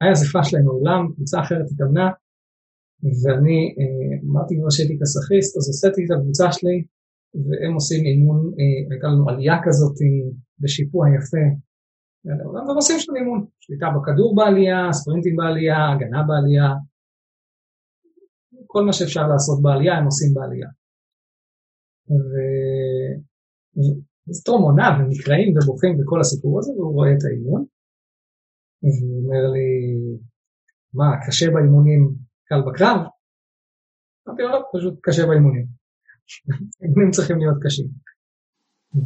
היה איזה פאשלה עם העולם, קבוצה אחרת התאמנה, ואני אה, אמרתי כבר שהייתי כסאחיסט, אז עשיתי את הקבוצה שלי, והם עושים אימון, אה, הייתה לנו עלייה כזאת בשיפוע יפה, והם עושים שם אימון, שליטה בכדור בעלייה, ספרינטים בעלייה, הגנה בעלייה, כל מה שאפשר לעשות בעלייה הם עושים בעלייה. וסטרום עונה ונקראים ובוכים וכל הסיפור הזה, והוא רואה את האימון, והוא אומר לי, מה, קשה באימונים, קל בקרב? אמרתי לו, לא, פשוט קשה באימונים. אימונים צריכים להיות קשים.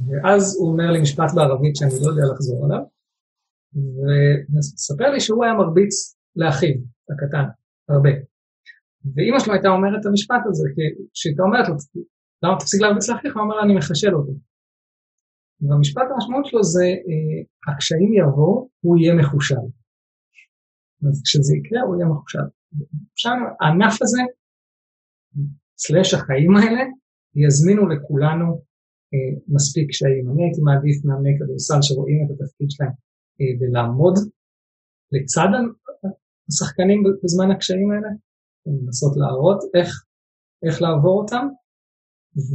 ואז הוא אומר לי משפט בערבית שאני לא יודע לחזור עליו, ומספר לי שהוא היה מרביץ לאחיו, הקטן, הרבה. ואימא שלו הייתה אומרת את המשפט הזה, כי כשהייתה אומרת לו, למה תפסיק להרביץ לאחיך? הוא אומר לה, אני מחשל אותו. והמשפט המשמעות שלו זה, אה, הקשיים יבואו, הוא יהיה מחושל. אז כשזה יקרה, הוא יהיה מחושב. שם הענף הזה, סלאש החיים האלה, יזמינו לכולנו אה, מספיק קשיים. אני הייתי מעדיף מאמני כדורסל שרואים את התפקיד שלהם אה, בלעמוד לצד השחקנים בזמן הקשיים האלה, לנסות להראות איך, איך לעבור אותם, ו,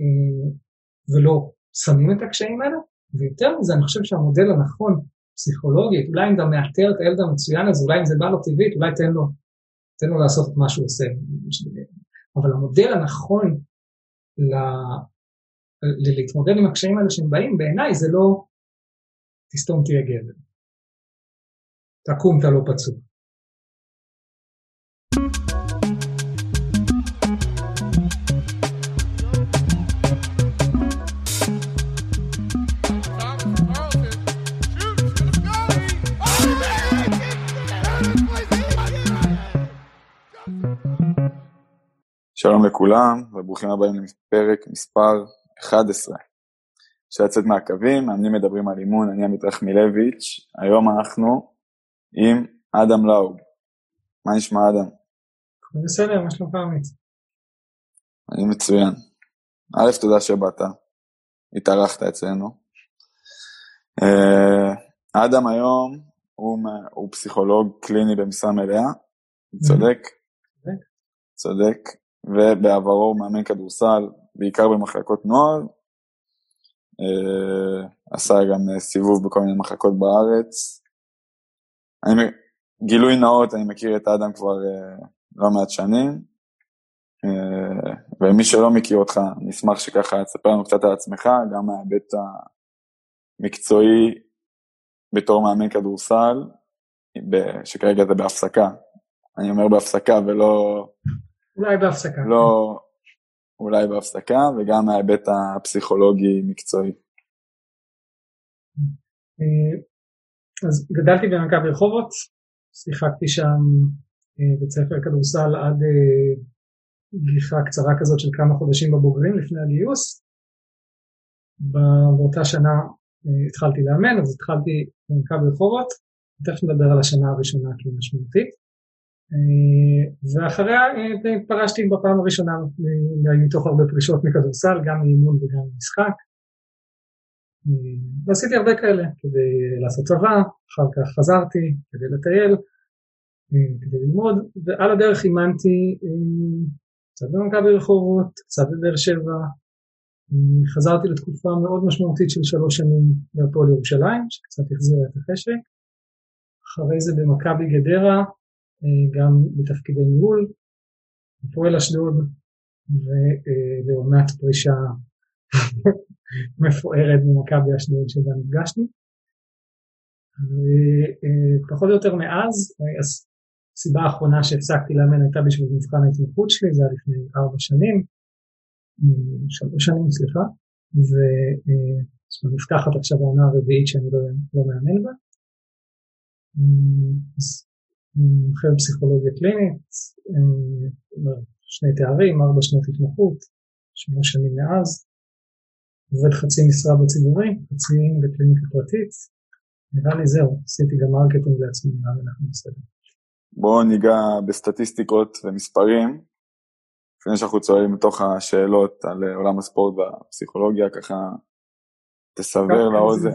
אה, ולא שמים את הקשיים האלה, ויותר מזה, אני חושב שהמודל הנכון פסיכולוגית, אולי אם אתה מאתר את הילד המצוין הזה, אולי אם זה בא לו טבעית, אולי תן לו, תן לו לעשות את מה שהוא עושה. אבל המודל הנכון ל... להתמודד עם הקשיים האלה שהם באים, בעיניי זה לא תסתום תהיה גבר. תקום אתה לא פצוע. שלום לכולם וברוכים הבאים לפרק מספר 11 של לצאת מהקווים, אני מדברים על אימון, אני עמית רחמילביץ', היום אנחנו עם אדם לאוב. מה נשמע אדם? בסדר, מה שלומך עמית? אני מצוין. א', תודה שבאת, התארחת אצלנו. אה, אדם היום הוא, הוא פסיכולוג קליני במשרה מלאה, צודק? צודק. ובעברו הוא מאמן כדורסל, בעיקר במחלקות נוער. אה, עשה גם סיבוב בכל מיני מחלקות בארץ. אני, גילוי נאות, אני מכיר את אדם כבר אה, לא מעט שנים, אה, ומי שלא מכיר אותך, אני אשמח שככה תספר לנו קצת על עצמך, גם מההיבט המקצועי בתור מאמן כדורסל, שכרגע זה בהפסקה. אני אומר בהפסקה ולא אולי בהפסקה. לא, אולי בהפסקה, וגם מההיבט הפסיכולוגי-מקצועי. אה, אז גדלתי במכבי רחובות, שיחקתי שם אה, בית ספר כדורסל עד אה, גיחה קצרה כזאת של כמה חודשים בבוגרים לפני הגיוס. באותה שנה התחלתי לאמן, אז התחלתי במכבי רחובות, תכף נדבר על השנה הראשונה כמשמעותית. אה, ואחריה אה, פרשתי בפעם הראשונה מתוך הרבה פרישות מכדורסל, גם מאימון וגם ממשחק. אה, ועשיתי הרבה כאלה כדי לעשות צבא, אחר כך חזרתי כדי לטייל, כדי ללמוד, ועל הדרך אימנתי קצת במכבי רחובות, קצת בבאר שבע, חזרתי לתקופה מאוד משמעותית של שלוש שנים בהפועל ירושלים, שקצת החזירה את החשק. אחרי זה במכבי גדרה, גם בתפקידי ניהול, פועל אשדוד ולעונת פרישה מפוארת במכבי אשדוד שבה נפגשנו. ופחות או יותר מאז, הסיבה האחרונה שהפסקתי לאמן הייתה בשביל מבחן ההתמחות שלי, זה היה לפני ארבע שנים, שלוש שנים, סליחה, ונפתחת עכשיו העונה הרביעית שאני לא, לא מאמן בה. אז מומחה בפסיכולוגיה קלינית, אה, שני תארים, ארבע שנות התמחות, שמונה שנים מאז, עובד חצי משרה בציבורי, חצי בקליניקה פרטית, נראה לי זהו, עשיתי גם marketing לעצמי, נראה לי אנחנו בסדר. בואו ניגע בסטטיסטיקות ומספרים, לפני שאנחנו צוללים לתוך השאלות על עולם הספורט והפסיכולוגיה, ככה לסבר ת'אוזן,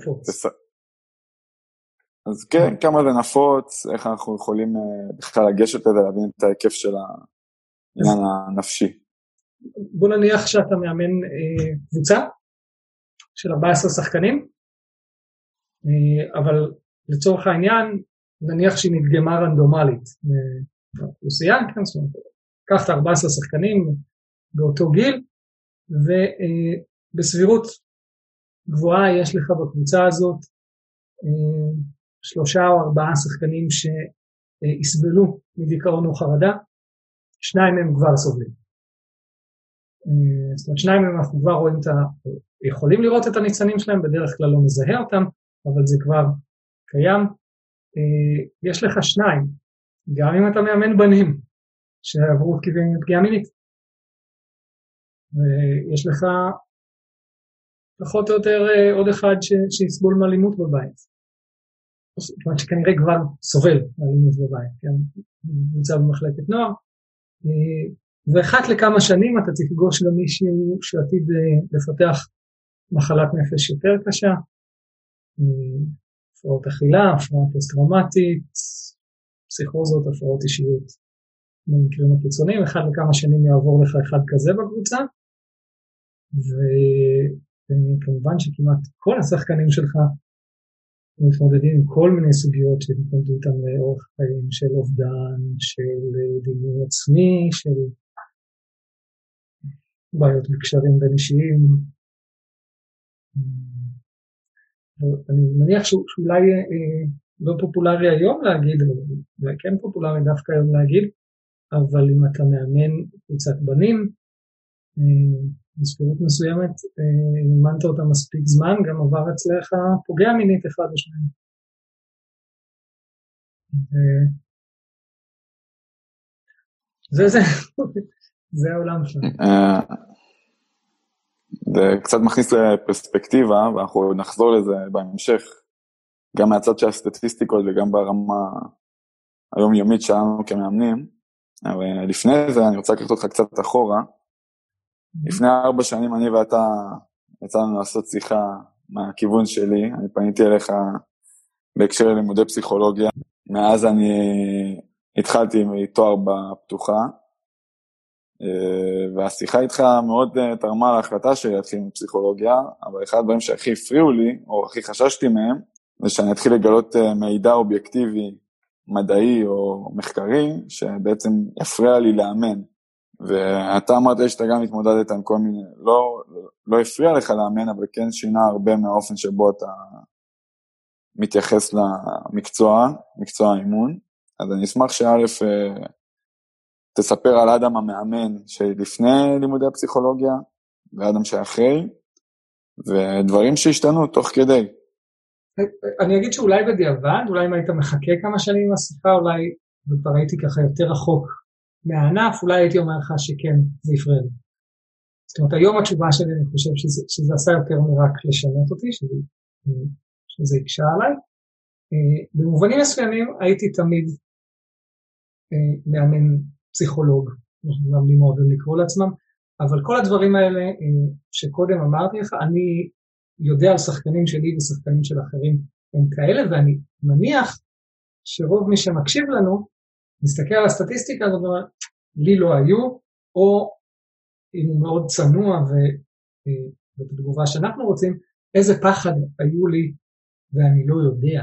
אז כן, כמה זה נפוץ, איך אנחנו יכולים אה, בכלל לגשת לזה, להבין את ההיקף של העניין הנפשי. בוא נניח שאתה מאמן אה, קבוצה של 14 שחקנים, אה, אבל לצורך העניין, נניח שהיא נדגמה רנדומלית באוכלוסייה, כן, זאת אומרת, קח את 14 שחקנים באותו גיל, ובסבירות גבוהה יש לך בקבוצה הזאת שלושה או ארבעה שחקנים שיסבלו מדיכאון או חרדה, שניים מהם כבר סובלים. זאת אומרת, שניים מהם אנחנו כבר רואים את ה... יכולים לראות את הניצנים שלהם, בדרך כלל לא מזהה אותם, אבל זה כבר קיים. יש לך שניים, גם אם אתה מאמן בנים שעברו תקיבים פגיעה מינית. ויש לך פחות או יותר אה, עוד אחד שיסבול מאלימות בבית. זאת אומרת שכנראה כבר סובל מאלימות בבית, כן? נמצא במחלקת נוער. אה, ואחת לכמה שנים אתה תפגוש גם מישהו שעתיד אה, לפתח מחלת נפש יותר קשה, הפרעות אכילה, הפרעה פוסט-טראומטית, פסיכוזות, הפרעות אישיות במקרים הקיצוניים, אחד לכמה שנים יעבור לך אחד כזה בקבוצה, וכמובן שכמעט כל השחקנים שלך מתמודדים עם כל מיני סוגיות שמתמודדו איתן לאורך חיים של אובדן, של דימוי עצמי, של בעיות בקשרים בין אישיים. אני מניח שאולי אה, לא פופולרי היום להגיד, אולי כן פופולרי דווקא היום להגיד, אבל אם אתה מאמן קבוצת בנים, אה, בסבירות מסוימת, אה, אימנת אותה מספיק זמן, גם עבר אצלך פוגע מינית אחד או שניים. זה זה, זה העולם שלנו. אה, זה קצת מכניס לפרספקטיבה, ואנחנו נחזור לזה בהמשך, גם מהצד של הסטטיסטיקות וגם ברמה היומיומית שלנו כמאמנים. אבל לפני זה אני רוצה לקחת אותך קצת אחורה. לפני ארבע שנים אני ואתה יצאנו לעשות שיחה מהכיוון שלי, אני פניתי אליך בהקשר ללימודי פסיכולוגיה. מאז אני התחלתי מתואר בפתוחה, אה, והשיחה איתך מאוד אה, תרמה להחלטה שלי להתחיל עם פסיכולוגיה, אבל אחד הדברים שהכי הפריעו לי, או הכי חששתי מהם, זה שאני אתחיל לגלות אה, מידע אובייקטיבי, מדעי או מחקרי, שבעצם יפריע לי לאמן. ואתה אמרת שאתה גם התמודדת עם כל מיני, לא, לא הפריע לך לאמן, אבל כן שינה הרבה מהאופן שבו אתה מתייחס למקצוע, מקצוע האימון. אז אני אשמח שא' תספר על אדם המאמן שלפני לימודי הפסיכולוגיה, ואדם שאחרי, ודברים שהשתנו תוך כדי. אני אגיד שאולי בדיעבד, אולי אם היית מחכה כמה שנים עם השיחה, אולי כבר הייתי ככה יותר רחוק מהענף, אולי הייתי אומר לך שכן, זה הפריע לי. זאת אומרת, היום התשובה שלי, אני חושב שזה, שזה עשה יותר מרק לשנות אותי, שזה, שזה הקשה עליי. במובנים מסוימים הייתי תמיד אה, מאמן פסיכולוג, אנחנו מאמנים אוהבים לקרוא לעצמם, אבל כל הדברים האלה אה, שקודם אמרתי לך, אני יודע על שחקנים שלי ושחקנים של אחרים הם כאלה, ואני מניח שרוב מי שמקשיב לנו, מסתכל על הסטטיסטיקה הזאת ואומר, לי לא היו, או אם הוא מאוד צנוע ובתגובה אה, שאנחנו רוצים, איזה פחד היו לי ואני לא יודע.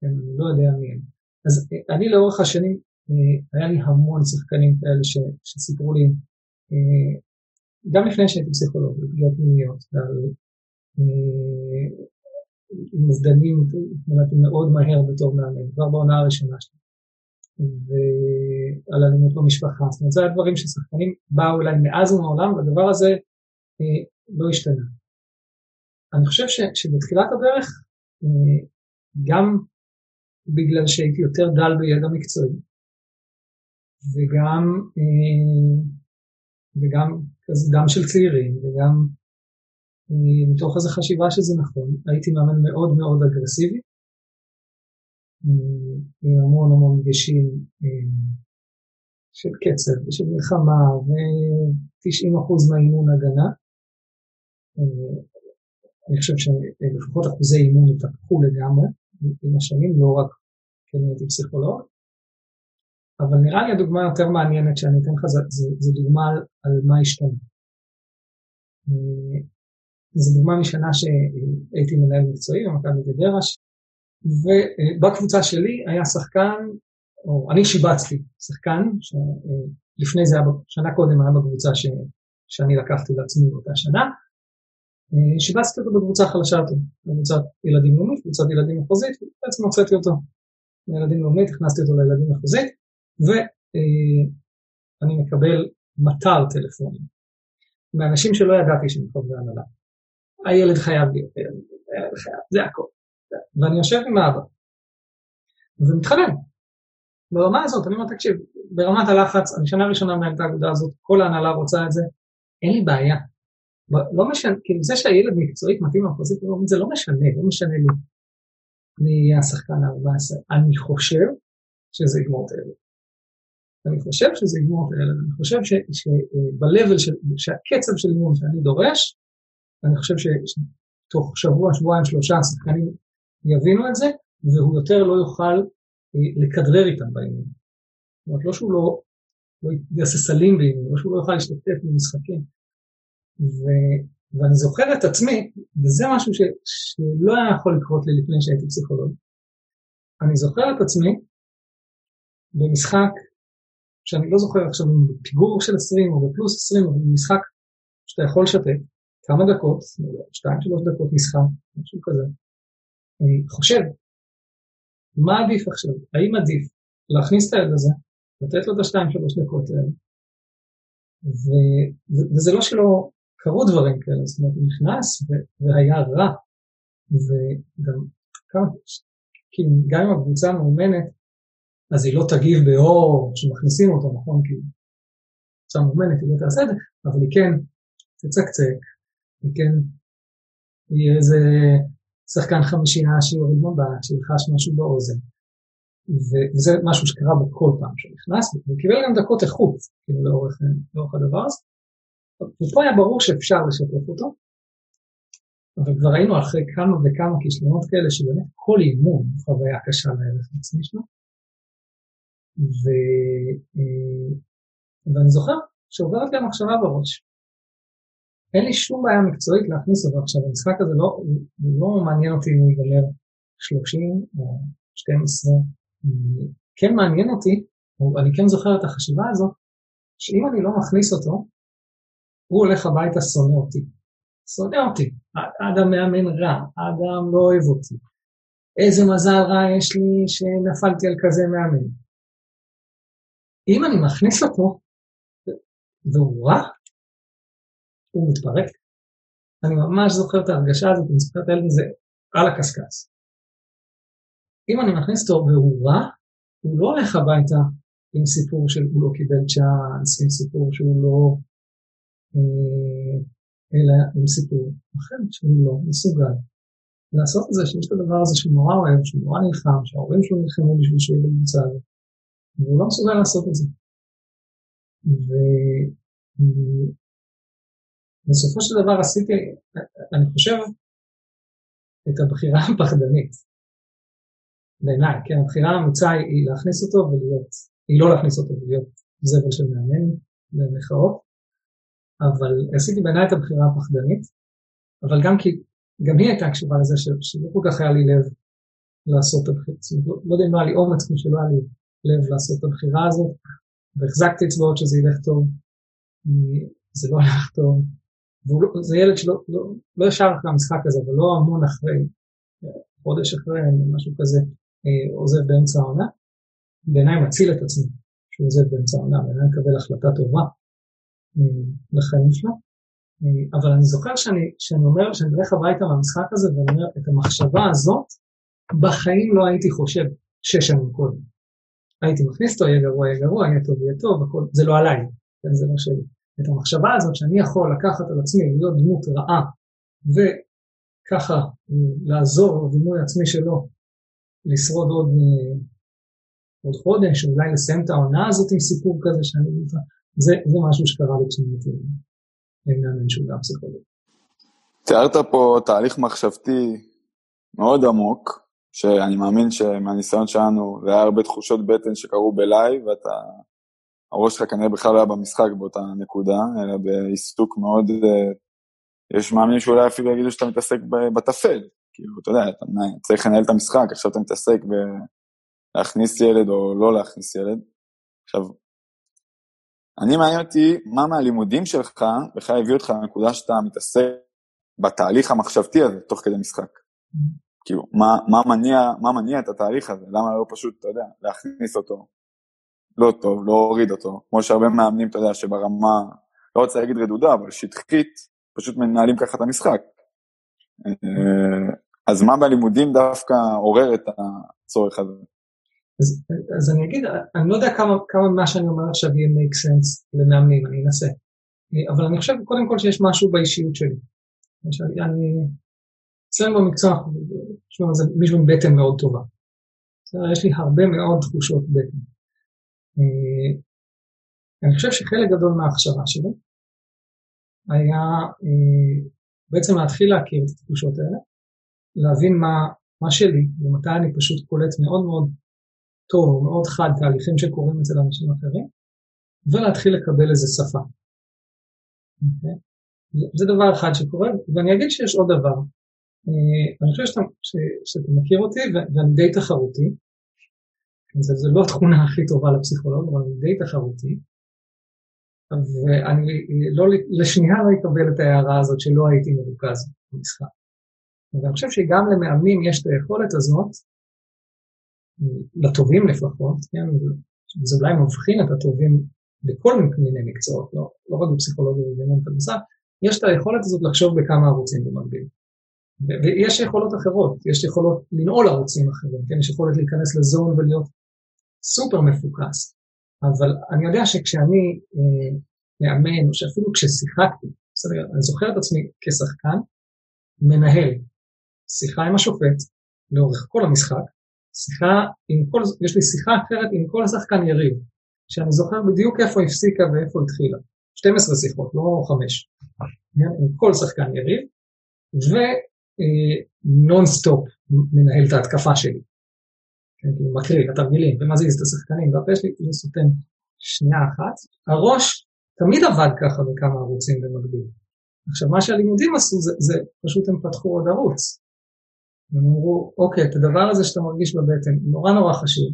כן, אני לא יודע מי הם. אז אה, אני לאורך השנים, אה, היה לי המון שחקנים כאלה ש, שסיפרו לי, גם לפני שהייתי פסיכולוג, בפגיעות מיניות, עם אובדנים, התמודדתי מאוד מהר בתור מאמן, כבר בעונה הראשונה שלי. ועל אלימות במשפחה. זאת אומרת, זה הדברים ששחקנים באו אליי מאז ומעולם, והדבר הזה אה, לא השתנה. אני חושב ש, שבתחילת הדרך, אה, גם בגלל שהייתי יותר דל בידע מקצועי, וגם, אה, וגם דם של צעירים, וגם אה, מתוך איזו חשיבה שזה נכון, הייתי מאמן מאוד מאוד אגרסיבי, עם המון המון דגשים אה, של קצב ושל מלחמה ו-90% מהאימון הגנה. אה, אני חושב שלפחות אחוזי אימון התהפכו לגמרי עם השנים, לא רק כי אני הייתי פסיכולוג. אבל נראה לי הדוגמה היותר מעניינת שאני אתן לך זה, זה, דוגמה על, על מה השתנה. אה, זו דוגמה משנה שהייתי מנהל מקצועי במכבי גדרש, ובקבוצה שלי היה שחקן, או אני שיבצתי שחקן, שלפני זה, שנה קודם היה בקבוצה ש, שאני לקחתי לעצמי באותה שנה, שיבצתי אותו בקבוצה חלשה יותר, בקבוצת ילדים לאומית, קבוצת ילדים מחוזית, ובעצם הוצאתי אותו לילדים לאומית, הכנסתי אותו לילדים מחוזית, ואני מקבל מטר טלפונים מאנשים שלא ידעתי שהם חברי הנהלה. הילד חייב להיות, הילד חייב, זה הכל. ואני יושב עם האבא, ומתחנן. ברמה הזאת, אני אומר, תקשיב, ברמת הלחץ, אני שנה ראשונה מנהל את האגודה הזאת, כל ההנהלה רוצה את זה, אין לי בעיה. לא משנה, כאילו זה שהילד מקצועית מתאים לאופוזיט, זה לא משנה, לא משנה לי. אני אהיה השחקן ה-14. אני חושב שזה יגמור את הילד. אני חושב שזה יגמור את הילד. אני חושב שב-level, שהקצב של אימון שאני דורש, אני חושב שתוך שבוע, שבועיים, שלושה השחקנים יבינו את זה, והוא יותר לא יוכל אה, לכדרר איתם באימון. זאת אומרת, לא שהוא לא, לא יעשה סלים באימון, לא שהוא לא יוכל להשתתף במשחקים. ו, ואני זוכר את עצמי, וזה משהו ש, שלא היה יכול לקרות לי לפני שהייתי פסיכולוג. אני זוכר את עצמי במשחק, שאני לא זוכר עכשיו אם בפיגור של 20 או בפלוס 20, אבל במשחק שאתה יכול לשתף, כמה דקות, שתיים שלוש דקות משחק, משהו כזה. חושב, מה עדיף עכשיו? האם עדיף להכניס את הילד הזה, לתת לו את השתיים שלוש דקות האלה, ו, ו, וזה לא שלא קרו דברים כאלה, זאת אומרת, הוא נכנס והיה רע, וגם כמה, כאילו, גם אם הקבוצה מאומנת, אז היא לא תגיב באור כשמכניסים אותו, נכון? כי קבוצה מאומנת היא לא תעשה את זה, אבל היא כן תצקצק, היא כן יהיה איזה שחקן חמישייה שיוריד מבט, שילחש משהו באוזן. וזה משהו שקרה בכל פעם שנכנס, וקיבל גם דקות איכות, כאילו לאורך, לאורך הדבר הזה. ופה היה ברור שאפשר לשתף אותו, אבל כבר ראינו אחרי כמה וכמה כישלונות כאלה, שבאמת כל אימון הוא חוויה קשה לערך עצמי שלו. ו... אה, ואני זוכר שעוברת לי המחשבה בראש. אין לי שום בעיה מקצועית להכניס אותו עכשיו, המשחק הזה לא, לא מעניין אותי אם הוא ייגמר 30 או 12, כן מעניין אותי, אני כן זוכר את החשיבה הזאת, שאם אני לא מכניס אותו, הוא הולך הביתה שונא אותי. שונא אותי. האדם מאמן רע, האדם לא אוהב אותי. איזה מזל רע יש לי שנפלתי על כזה מאמן. אם אני מכניס אותו, והוא רע, הוא מתפרק. אני ממש זוכר את ההרגשה הזאת, אני זוכר את הילד הזה על הקשקש. אם אני מכניס אותו והוא רע, הוא לא הולך הביתה עם סיפור של הוא לא קיבל צ'אנס, עם סיפור שהוא לא אה, אלא עם סיפור אחר שהוא לא מסוגל לעשות את זה, שיש את הדבר הזה שהוא נורא אוהב, שהוא נורא נלחם, שההורים שלו נלחמו בשביל שהוא יהיה בקבוצה הזאת, והוא לא מסוגל לעשות את זה. ובסופו של דבר עשיתי, אני חושב, את הבחירה הפחדנית. בעיניי, כן, הבחירה האמיצה היא להכניס אותו ולהיות, היא לא להכניס אותו ולהיות זבל של מאמן, במחאות, אבל עשיתי בעיניי את הבחירה הפחדנית, אבל גם כי, גם היא הייתה קשובה לזה שלא כל כך היה לי לב לעשות את הבחירה, זאת אומרת, לא יודע אם לא היה לי אומץ כמו שלא היה לי לב לעשות את הבחירה הזאת, והחזקתי אצבעות שזה ילך טוב, זה לא הלך טוב, וזה ילד שלא לא, לא ישר אחרי המשחק הזה, אבל לא המון אחרי, חודש אחרי, משהו כזה, אה, עוזב באמצע העונה, בעיניי מציל את עצמי שהוא עוזב באמצע העונה, בעיניי מקבל החלטה טובה, לחיים שלו. אבל אני זוכר שאני, שאני אומר, שאני אלך הביתה מהמשחק הזה ואני אומר, את המחשבה הזאת, בחיים לא הייתי חושב שש שנים קודם. הייתי מכניס אותו, יהיה גרוע, יהיה גרוע, יהיה טוב, יהיה טוב, הכל, זה לא עליי, כן, זה לא שלי. את המחשבה הזאת שאני יכול לקחת על עצמי, להיות דמות רעה, וככה לעזור לדימוי העצמי שלו, לשרוד עוד, עוד חודש, אולי לסיים את העונה הזאת עם סיפור כזה שאני זה, זה משהו שקרה לי כשאני הייתי מאמן שהוא גם פסיכולוג. תיארת פה תהליך מחשבתי מאוד עמוק, שאני מאמין שמהניסיון שלנו, זה היה הרבה תחושות בטן שקרו בלייב, ואתה, הראש שלך כנראה בכלל לא היה במשחק באותה נקודה, אלא בעיסוק מאוד, אה, יש מאמינים שאולי אפילו יגידו שאתה מתעסק בטפל, כאילו, אתה יודע, אתה צריך לנהל את המשחק, עכשיו אתה מתעסק בלהכניס ילד או לא להכניס ילד. עכשיו, אני מעניין אותי מה מהלימודים שלך בכלל הביא אותך לנקודה שאתה מתעסק בתהליך המחשבתי הזה תוך כדי משחק. כאילו, מה, מה, מניע, מה מניע את התהליך הזה? למה לא פשוט, אתה יודע, להכניס אותו לא טוב, להוריד אותו, כמו שהרבה מאמנים, אתה יודע, שברמה, לא רוצה להגיד רדודה, אבל שטחית, פשוט מנהלים ככה את המשחק. אה, אז מה בלימודים דווקא עורר את הצורך הזה? אז, אז אני אגיד, אני לא יודע כמה, כמה מה שאני אומר עכשיו יהיה make sense למאמנים, אני אנסה. אבל אני חושב קודם כל שיש משהו באישיות שלי. אני, אצלנו במקצוע יש לנו מישהו עם בטן מאוד טובה. יש לי הרבה מאוד תחושות בטן. אה, אני חושב שחלק גדול מההכשרה שלי היה אה, בעצם להתחיל להכיר את התחושות האלה, להבין מה, מה שלי ומתי אני פשוט קולט מאוד מאוד טוב, מאוד חד, תהליכים שקורים אצל אנשים אחרים, ולהתחיל לקבל איזה שפה. Okay. אוקיי? זה דבר אחד שקורה, ואני אגיד שיש עוד דבר. אה, אני חושב שאתה, ש, שאתה מכיר אותי ואני די תחרותי. זה, זה לא התכונה הכי טובה לפסיכולוג, אבל אני די תחרותי. ואני לא, לשנייה לא אקבל את ההערה הזאת שלא הייתי מרוכז במשחק. ואני חושב שגם למאמנים יש את היכולת הזאת, לטובים לפחות, כן, זה אולי מבחין את הטובים בכל מיני מקצועות, לא, לא רק בפסיכולוגיה ובאמון כדורסל, יש את היכולת הזאת לחשוב בכמה ערוצים במקביל. ויש יכולות אחרות, יש יכולות לנעול ערוצים אחרים, כן? יש יכולת להיכנס לזון ולהיות סופר מפוקס. אבל אני יודע שכשאני אה, מאמן, או שאפילו כששיחקתי, בסדר, אני זוכר את עצמי כשחקן, מנהל שיחה עם השופט לאורך כל המשחק, שיחה עם כל, יש לי שיחה אחרת עם כל השחקן יריב, שאני זוכר בדיוק איפה הפסיקה ואיפה התחילה. 12 שיחות, לא 5, עם כל שחקן יריב, ונונסטופ מנהל את ההתקפה שלי. כאילו מקריא את התרגילים ומזיז את השחקנים, והפה שלי כאילו סותם שנייה אחת. הראש תמיד עבד ככה בכמה ערוצים במקביל. עכשיו, מה שהלימודים עשו זה, זה פשוט הם פתחו עוד ערוץ. הם אמרו, אוקיי, את הדבר הזה שאתה מרגיש בבטן, נורא נורא חשוב,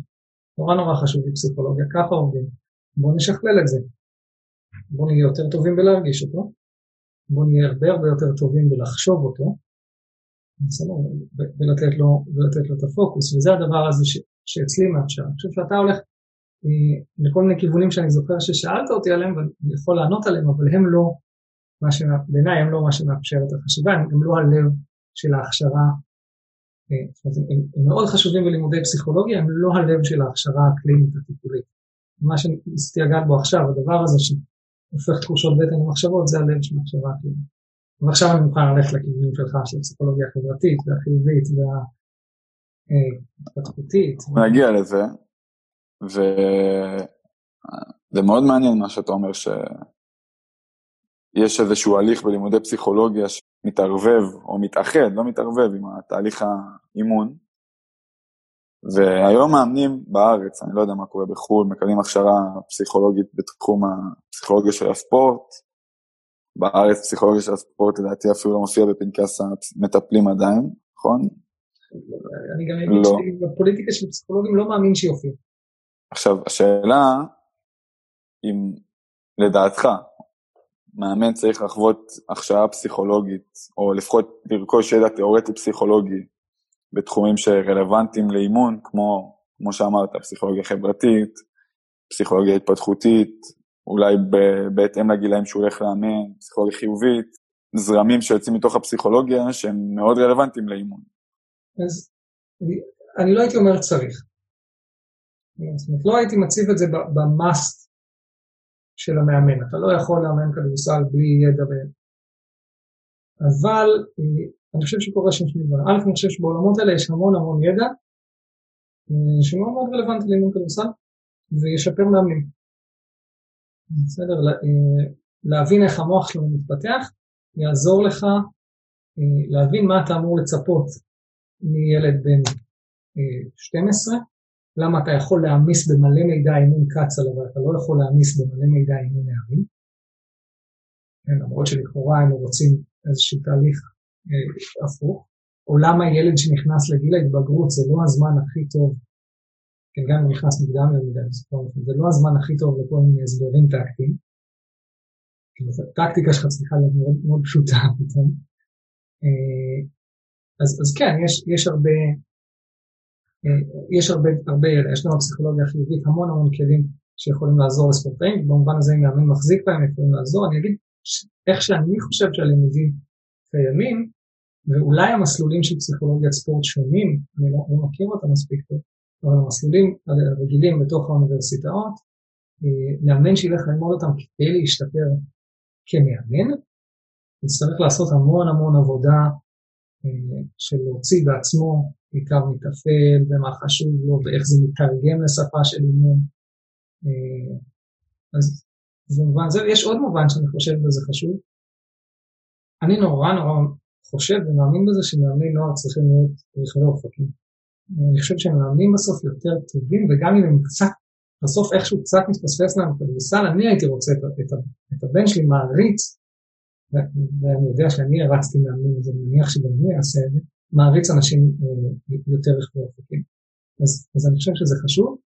נורא נורא חשוב בפסיכולוגיה, ככה עובדים. בואו נשכלל את זה. בואו נהיה יותר טובים בלהרגיש אותו, בואו נהיה הרבה הרבה יותר טובים בלחשוב אותו, ולתת לו, ולתת לו את הפוקוס, וזה הדבר הזה ש, שאצלי מאפשר. אני חושב שאתה הולך אה, לכל מיני כיוונים שאני זוכר ששאלת אותי עליהם, ואני יכול לענות עליהם, אבל הם לא, בעיניי הם לא מה שמאפשר את החשיבה, הם גם לא הלב של ההכשרה. אה, הם, הם מאוד חשובים בלימודי פסיכולוגיה, הם לא הלב של ההכשרה הקלינית הטיפולית. מה שניסיתי לגעת בו עכשיו, הדבר הזה שהופך תחושות בטן למחשבות, זה הלב של ההכשרה הקלינית. ועכשיו אני מוכן ללכת לכיוונים שלך, של הפסיכולוגיה החברתית והחיובית וההתפתחותית. נגיע לזה, וזה מאוד מעניין מה שאתה אומר, שיש איזשהו הליך בלימודי פסיכולוגיה שמתערבב, או מתאחד, לא מתערבב עם התהליך האימון, והיום מאמנים בארץ, אני לא יודע מה קורה בחו"ל, מקבלים הכשרה פסיכולוגית בתחום הפסיכולוגיה של הספורט. בארץ פסיכולוגיה של הספורט לדעתי אפילו לא מופיע בפנקס המטפלים עדיין, נכון? אני גם אגיד לא. שבפוליטיקה של פסיכולוגים לא מאמין שיופיע. עכשיו, השאלה אם לדעתך מאמן צריך לחוות הכשרה פסיכולוגית, או לפחות לרכוש ידע תיאורטי פסיכולוגי בתחומים שרלוונטיים לאימון, כמו, כמו שאמרת, פסיכולוגיה חברתית, פסיכולוגיה התפתחותית, אולי בהתאם לגילאים שהוא הולך לאמן, פסיכולוגיה חיובית, זרמים שיוצאים מתוך הפסיכולוגיה שהם מאוד רלוונטיים לאימון. אז אני, לא הייתי אומר צריך. זאת אומרת, לא הייתי מציב את זה במאסט של המאמן. אתה לא יכול לאמן כדורסל בלי ידע ב... אבל אה, אני חושב שקורה שם שני דברים. א', אני חושב שבעולמות האלה יש המון המון ידע, אה, שמאוד מאוד רלוונטי לאימון כדורסל, וישפר מאמנים. בסדר? אה, להבין איך המוח שלנו מתפתח, יעזור לך להבין מה אתה אמור לצפות מילד בן 12, למה אתה יכול להעמיס במלא מידע אימון קצ"ל, אבל אתה לא יכול להעמיס במלא מידע אימון נערים. כן, למרות שלכאורה היינו רוצים איזשהו תהליך אה, הפוך. או למה ילד שנכנס לגיל ההתבגרות זה לא הזמן הכי טוב, כן, גם אם נכנס מוקדם למדי, זה לא הזמן הכי טוב לכל מיני הסברים טקטיים. כאילו, הטקטיקה שלך צריכה להיות מאוד, מאוד פשוטה פתאום. אה, אז, אז כן, יש, יש הרבה, אה, יש הרבה, הרבה, יש לנו פסיכולוגיה חיובית המון המון כלים שיכולים לעזור לספורטאים, במובן הזה אם מאמן מחזיק בהם יכולים לעזור. אני אגיד איך שאני חושב שהלימודים קיימים, ואולי המסלולים של פסיכולוגיית ספורט שונים, אני לא, לא מכיר אותם מספיק טוב, אבל המסלולים הרגילים בתוך האוניברסיטאות, אה, מאמן שילך ללמוד אותם כדי להשתפר כמאמן, יצטרך לעשות המון המון עבודה אה, של להוציא בעצמו בעיקר מתפעל ומה חשוב לו ואיך זה מתרגם לשפה של אימון. אה, אז במובן זה, יש עוד מובן שאני חושב בזה חשוב. אני נורא נורא חושב ומאמין בזה שמאמני נוער צריכים להיות רכבי אופקים. אני חושב שמאמנים בסוף יותר טובים וגם אם הם קצת, בסוף איכשהו קצת מתפספס להם בכדורסל, אני הייתי רוצה את, את, את הבן שלי מעריץ, ואני יודע שאני הרצתי מאמנים, אז אני מניח שגם הוא יעשה את זה, מעריץ אנשים אה, יותר אופקים. אז, אז אני חושב שזה חשוב.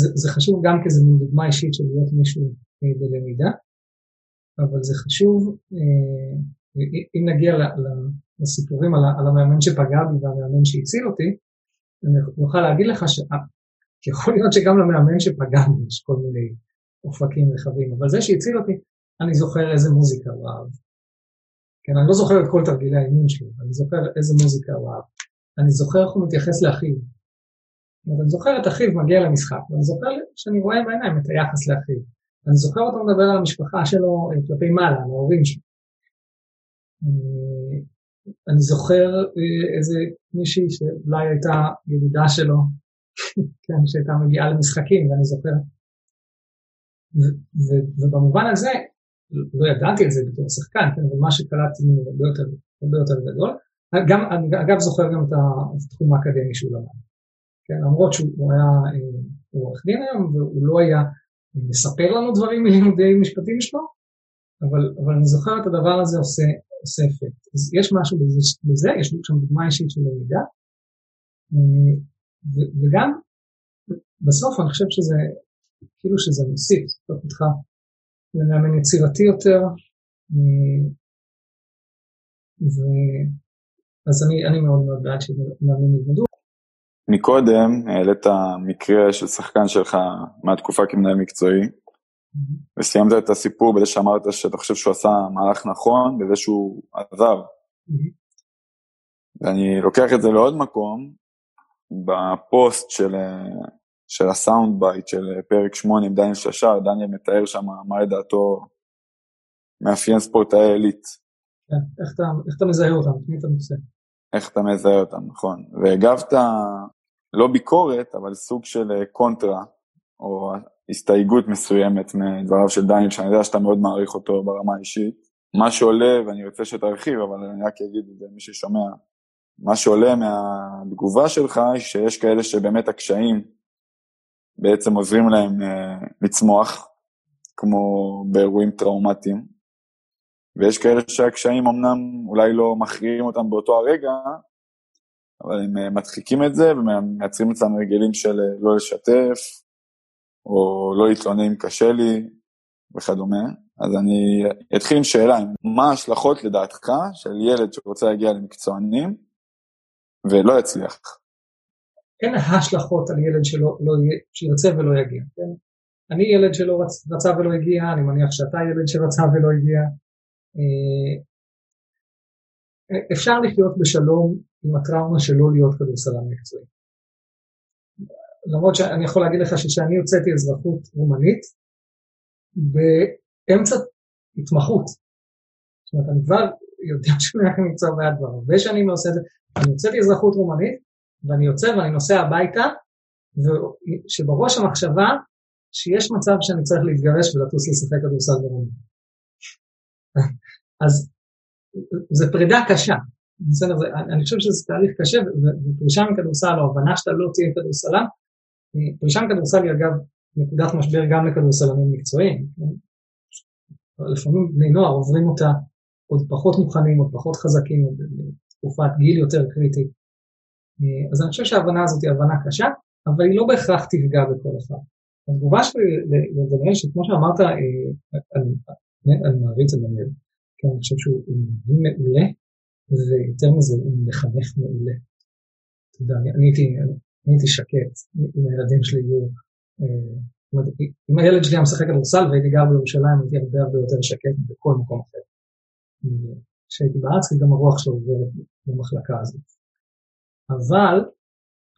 זה, זה חשוב גם כאיזה מין דוגמה אישית של להיות מישהו אה, בלמידה, אבל זה חשוב אה, אם נגיע לסיפורים על, המאמן שפגע בי והמאמן שהציל אותי, אני אוכל להגיד לך שיכול להיות שגם למאמן שפגע בי יש כל מיני אופקים רחבים, אבל זה שהציל אותי, אני זוכר איזה מוזיקה הוא אהב. כן, אני לא זוכר את כל תרגילי האימון שלו, אני זוכר איזה מוזיקה הוא אהב. אני זוכר איך הוא מתייחס לאחיו. אני זוכר את אחיו מגיע למשחק, ואני זוכר שאני רואה בעיניים את היחס לאחיו. אני זוכר אותו מדבר על המשפחה שלו אה, כלפי מעלה, על ההורים שלו. אה, אני זוכר אה, איזה מישהי שאולי הייתה ידידה שלו, כן, שהייתה מגיעה למשחקים, ואני זוכר. ובמובן הזה, לא ידעתי את זה בתור שחקן, כן, אבל מה שקלטתי ממנו הרבה יותר, הרבה יותר גדול. גם, אני אגב זוכר גם את התחום האקדמי שהוא למד. כן, למרות שהוא היה עורך דין היום, והוא לא היה מספר לנו דברים מלימודי משפטים שלו, אבל, אבל אני זוכר את הדבר הזה עושה, אפקט. אז יש משהו בזה, בזה יש שם דוגמה אישית של למידה, אה, וגם בסוף אני חושב שזה, כאילו שזה מוסיף, זאת אותך למאמן יצירתי יותר, אה, ו... אז אני, אני מאוד מאוד בעד שמאמנים ילמדו. מקודם העלית מקרה של שחקן שלך מהתקופה כמנהל מקצועי, וסיימת את הסיפור בזה שאמרת שאתה חושב שהוא עשה מהלך נכון בזה שהוא עזב. ואני לוקח את זה לעוד מקום, בפוסט של, של ה sound bite של פרק 8 עם דניאל ששר, דניאל מתאר שם מה לדעתו מאפיין ספורטאי עילית. כן, איך אתה, איך אתה מזהה אותם? תני את הנושא. איך אתה מזהה אותם, נכון. והגבת לא ביקורת, אבל סוג של קונטרה, או הסתייגות מסוימת מדבריו של דניאל, שאני יודע שאתה מאוד מעריך אותו ברמה האישית. מה שעולה, ואני רוצה שתרחיב, אבל אני רק אגיד את זה למי ששומע, מה שעולה מהתגובה שלך, שיש כאלה שבאמת הקשיים בעצם עוזרים להם uh, לצמוח, כמו באירועים טראומטיים, ויש כאלה שהקשיים אמנם אולי לא מכריעים אותם באותו הרגע, אבל הם uh, מדחיקים את זה ומייצרים אצלם רגלים של uh, לא לשתף, או לא להתלונן קשה לי וכדומה. אז אני אתחיל עם שאלה, מה ההשלכות לדעתך של ילד שרוצה להגיע למקצוענים ולא יצליח? אין השלכות על ילד שלא, לא, שירצה ולא יגיע, כן? אני ילד שלא רצ, רצה ולא הגיע, אני מניח שאתה ילד שרצה ולא הגיע. אה, אפשר לחיות בשלום עם הטראומה שלא להיות כדורסלן מקצועי. למרות שאני יכול להגיד לך שכשאני הוצאתי אזרחות רומנית, באמצע התמחות, זאת אומרת, אני כבר יודע שאני למקצוע ביד כבר הרבה שנים לא עושה את זה, אני הוצאתי אזרחות רומנית, ואני יוצא ואני נוסע הביתה, שבראש המחשבה שיש מצב שאני צריך להתגרש ולטוס לשחק כדורסל ברומנית. אז זה פרידה קשה, בסדר, אני חושב שזה תהליך קשה, ופרישה מכדורסל, או הבנה שאתה לא תהיה כדורסלן, פרישה מכדורסל היא אגב נקודת משבר גם לכדורסלנים מקצועיים. לפעמים בני נוער עוברים אותה עוד פחות מוכנים, עוד פחות חזקים, בתקופת גיל יותר קריטית. אז אני חושב שההבנה הזאת היא הבנה קשה, אבל היא לא בהכרח תפגע בכל אחד. התגובה שלי לדניאל, שכמו שאמרת, אני מעריץ את דניאל, כי אני חושב שהוא מעולה, ויותר מזה, הוא מחנך מעולה. אתה יודע, אני הייתי שקט, אם הילדים שלי יהיו... אה, אם הילד שלי היה משחק כדורסל והייתי גר בירושלים, הייתי הרבה הרבה יותר שקט בכל מקום אחר. כשהייתי בארץ, כי גם הרוח שלו עוברת במחלקה הזאת. אבל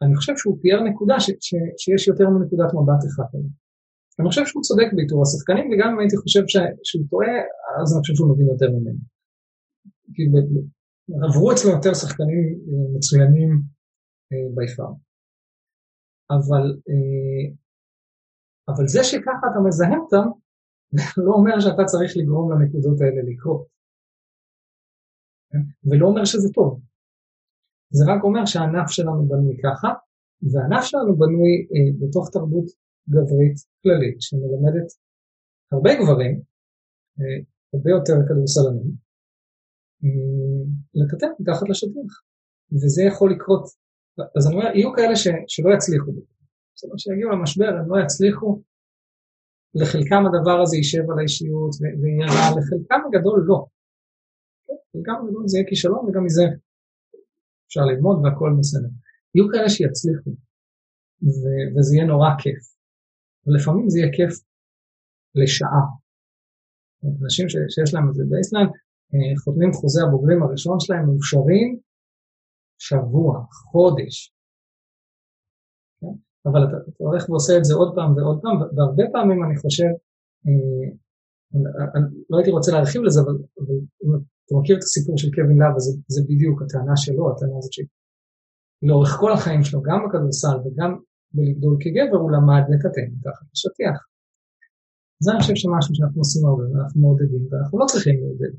אני חושב שהוא תיאר נקודה ש, ש, שיש יותר מנקודת מבט אחת. אני חושב שהוא צודק באיתור השחקנים, וגם אם הייתי חושב ש, שהוא טועה, אז אני חושב שהוא מבין יותר ממנו. כי עברו אצלו יותר שחקנים אה, מצוינים ביפר. אבל, אה, אבל זה שככה אתה מזהם אותם, לא אומר שאתה צריך לגרום לנקודות האלה לקרות. ולא אומר שזה טוב. זה רק אומר שהענף שלנו בנוי ככה, והענף שלנו בנוי אה, בתוך תרבות גברית כללית, שמלמדת הרבה גברים, אה, הרבה יותר כדורסלנים, אה, לטאטא מתחת לשטיח. וזה יכול לקרות, אז אני אומר, יהיו כאלה ש, שלא יצליחו זאת אומרת שיגיעו למשבר, הם לא יצליחו, לחלקם הדבר הזה יישב על האישיות ויהיה רע, לחלקם הגדול לא. חלקם הגדול זה יהיה כישלון וגם מזה אפשר ללמוד והכל בסדר. יהיו כאלה שיצליחו, ו- וזה יהיה נורא כיף. ולפעמים זה יהיה כיף לשעה. אנשים ש- שיש להם את זה באיסלנד, אה, חותמים חוזה הבוגרים הראשון שלהם, מאושרים שבוע, חודש. כן? אבל אתה, אתה הולך ועושה את זה עוד פעם ועוד פעם, והרבה פעמים אני חושב, אה, אני, לא הייתי רוצה להרחיב לזה, אבל, אבל אם אתה מכיר את הסיפור של קווין לאב, זה, זה בדיוק הטענה שלו, הטענה הזאת שלאורך כל החיים שלו, גם בכדורסל וגם בלגדול כגבר, הוא למד לטאטא מתחת לשטיח. זה אני חושב שמשהו שאנחנו עושים הרבה, ואנחנו מעודדים, ואנחנו לא צריכים לעודד.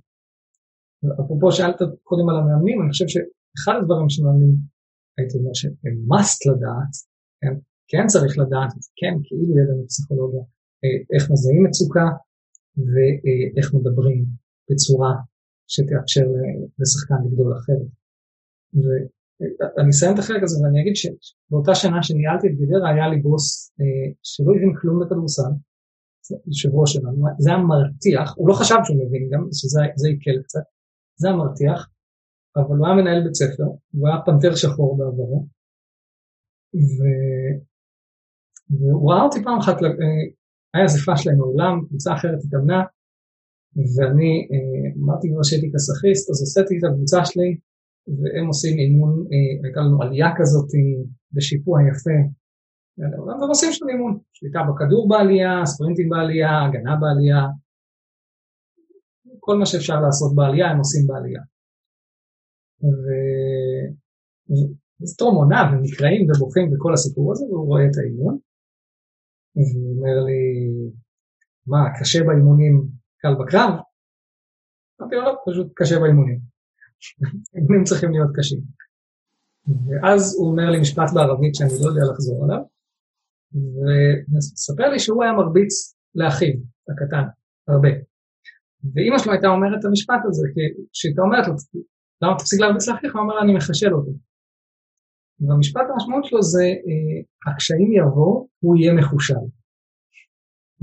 אפרופו שאלת קודם על המאמנים, אני חושב שאחד הדברים שמאמנים, הייתי אומר שהם must לדעת, כן? כן צריך לדעת, כן, כאילו ידע בפסיכולוגיה, אה, איך מזהים מצוקה ואיך מדברים בצורה שתאפשר לשחקן לגדול אחרת. ואני אסיים את החלק הזה ואני אגיד שבאותה שנה שניהלתי את גדרה היה לי בוס אה, שלא הבין כלום בכדורסל, יושב ראש שלנו, זה היה מרתיח, הוא לא חשב שהוא מבין גם, שזה יקל קצת, זה היה מרתיח, אבל הוא היה מנהל בית ספר, הוא היה פנתר שחור בעברו, ו... והוא ראה אותי פעם אחת, אה, היה אספה שלהם מעולם, קבוצה אחרת התאמנה, ואני אה, אמרתי כבר שהייתי כסאחיסט, אז הוצאתי את הקבוצה שלי, והם עושים אימון, אה, הייתה לנו עלייה כזאת בשיפוע יפה, והם עושים שם אימון, שליטה בכדור בעלייה, ספרינטים בעלייה, הגנה בעלייה, כל מה שאפשר לעשות בעלייה הם עושים בעלייה. ו... סטרום עונה ונקראים ובוכים בכל הסיפור הזה, והוא רואה את האימון. והוא אומר לי, מה, קשה באימונים, קל בקרב? אמרתי לו, לא, פשוט קשה באימונים. אימונים צריכים להיות קשים. ואז הוא אומר לי משפט בערבית שאני לא יודע לחזור עליו, ומספר לי שהוא היה מרביץ לאחיו, הקטן, הרבה. ואימא שלו הייתה אומרת את המשפט הזה, כי כשהייתה אומרת לו, למה תפסיק להרביץ לאחיך? הוא אומר אני מחשל אותו. והמשפט המשמעות שלו זה, אה, הקשיים יבואו, הוא יהיה מחושב.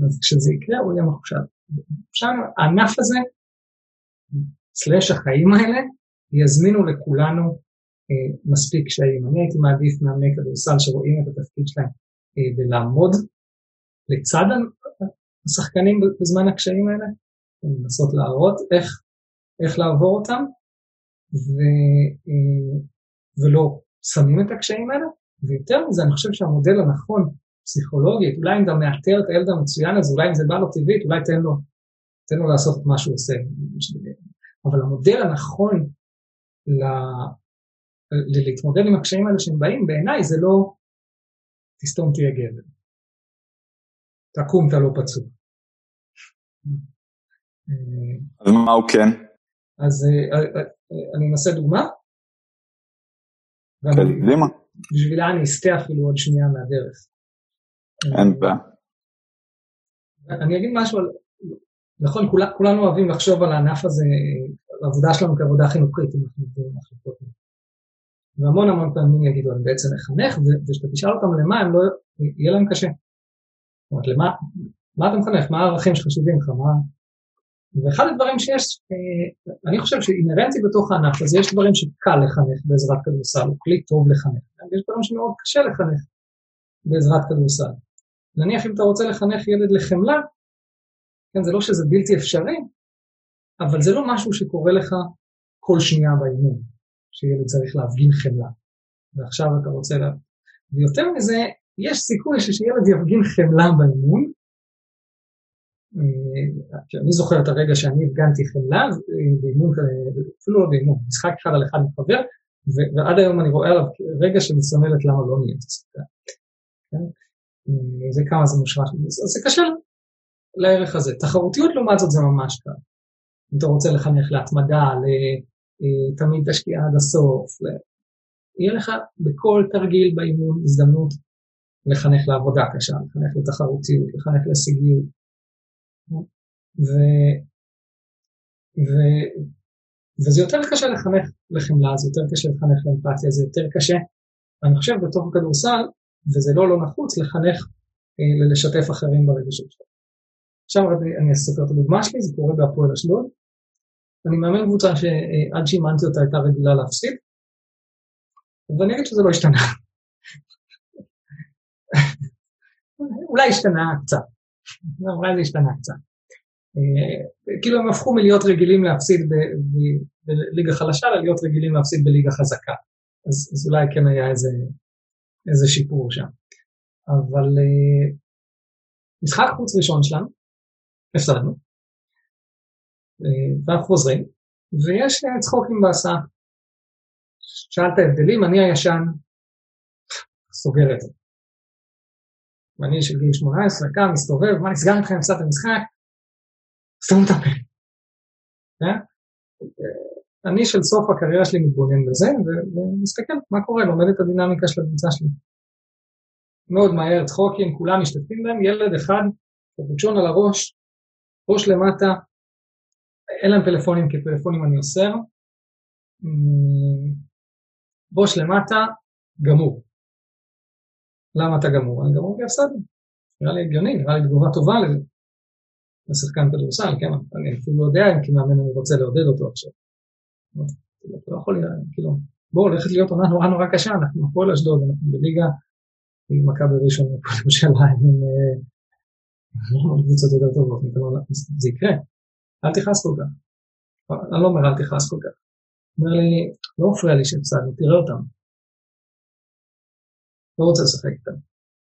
אז כשזה יקרה, הוא יהיה מחושב. עכשיו, הענף הזה, סלאש החיים האלה, יזמינו לכולנו אה, מספיק קשיים. אני הייתי מעדיף מאמני כדורסל שרואים את התפקיד שלהם אה, ולעמוד לצד השחקנים בזמן הקשיים האלה, לנסות להראות איך, איך לעבור אותם, ו, אה, ולא שמים את הקשיים האלה, ויותר מזה, אני חושב שהמודל הנכון, פסיכולוגית, אולי אם אתה מאתר את הילד המצוין הזה, אולי אם זה בא לו טבעית, אולי תן לו, תן לו לעשות את מה שהוא עושה. אבל המודל הנכון ל... ל... להתמודד עם הקשיים האלה שהם באים, בעיניי זה לא תסתום תהיה גבר. תקום, אתה לא פצוע. אז מה הוא כן? אז אה, אה, אני אנסה דוגמה. קדימה. בשבילה אני אסטה אפילו עוד שנייה מהדרך. אין בעיה. אני אגיד משהו על... נכון, כולנו, כולנו אוהבים לחשוב על הענף הזה, העבודה שלנו כעבודה חינוכית, אם אנחנו עובדים במחלקות. והמון המון פעמים יגידו, אני בעצם מחנך, וכשאתה תשאל אותם למה, הם לא, יהיה להם קשה. זאת אומרת, למה, מה אתה מחנך? מה הערכים שחשובים לך? מה... ואחד הדברים שיש, אה, אני חושב שאינהרנטי בתוך הענף הזה, יש דברים שקל לחנך בעזרת כדורסל, הוא כלי טוב לחנך, ויש דברים שמאוד קשה לחנך בעזרת כדורסל. נניח אם אתה רוצה לחנך ילד לחמלה, כן, זה לא שזה בלתי אפשרי, אבל זה לא משהו שקורה לך כל שנייה באימון, שילד צריך להפגין חמלה. ועכשיו אתה רוצה לה... ויותר מזה, יש סיכוי שילד יפגין חמלה באימון, אני זוכר את הרגע שאני הפגנתי חמלה באימון, אפילו לא באימון, משחק אחד על אחד עם חבר, ועד היום אני רואה עליו רגע שמסמלת למה לא נהיה את כן? אה, זה כמה זה מושרש, זה קשה לערך הזה. תחרותיות לעומת זאת זה ממש קל. אם אתה רוצה לחנך להתמדה, אה, תמיד תשקיע עד הסוף, יהיה לך בכל תרגיל באימון הזדמנות לחנך לעבודה קשה, לחנך לתחרותיות, לחנך להישגיות. ו, ו, וזה יותר קשה לחנך לחמלה, זה יותר קשה לחנך לאמפתיה, זה יותר קשה, אני חושב, בתוך הכדורסל, וזה לא לא נחוץ, לחנך אה, לשתף אחרים ברגשות שלו. עכשיו אני אספר את הדוגמה שלי, זה קורה בהפועל אשדוד. אני מאמן קבוצה שעד שאימנתי אותה הייתה רגילה להפסיד, ואני אגיד שזה לא השתנה. אולי השתנה קצת, אולי זה השתנה קצת. אה, כאילו הם הפכו מלהיות רגילים להפסיד בליגה חלשה ללהיות רגילים להפסיד בליגה חזקה. אז, אז אולי כן היה איזה, איזה שיפור שם. אבל אה, משחק חוץ ראשון שלנו, הפסדנו, אה, ואנחנו חוזרים, ויש צחוקים בהסעה. שאלת הבדלים, אני הישן סוגר את זה. ואני של גיל 18, קם, מסתובב, מה נסגר איתכם, הפסדתם משחק? סתום את הפה. כן? אני של סוף הקריירה שלי מתבונן בזה, ומסתכל מה קורה, לומד את הדינמיקה של הקבוצה שלי. מאוד מהר, צחוקים, כולם משתתפים בהם, ילד אחד, קפוצ'ון על הראש, ראש למטה, אין להם פלאפונים, כי פלאפונים אני אוסר, ראש למטה, גמור. למה אתה גמור? אני גמור כי הפסדנו. נראה לי הגיוני, נראה לי תגובה טובה לשחקן כדורסל, כן? אני אפילו לא יודע אם כמאמן אני רוצה לעודד אותו עכשיו. אתה לא יכול, כאילו, בואו, הולכת להיות עונה נורא נורא קשה, אנחנו הפועל אשדוד, אנחנו בליגה עם מכבי ראשון הפועל ירושלים, עם קבוצות יותר טובות, זה יקרה, אל תכעס כל כך. אני לא אומר אל תכעס כל כך. אומר לי, לא מפריע לי שהפסדנו, תראה אותם. לא רוצה לשחק איתם,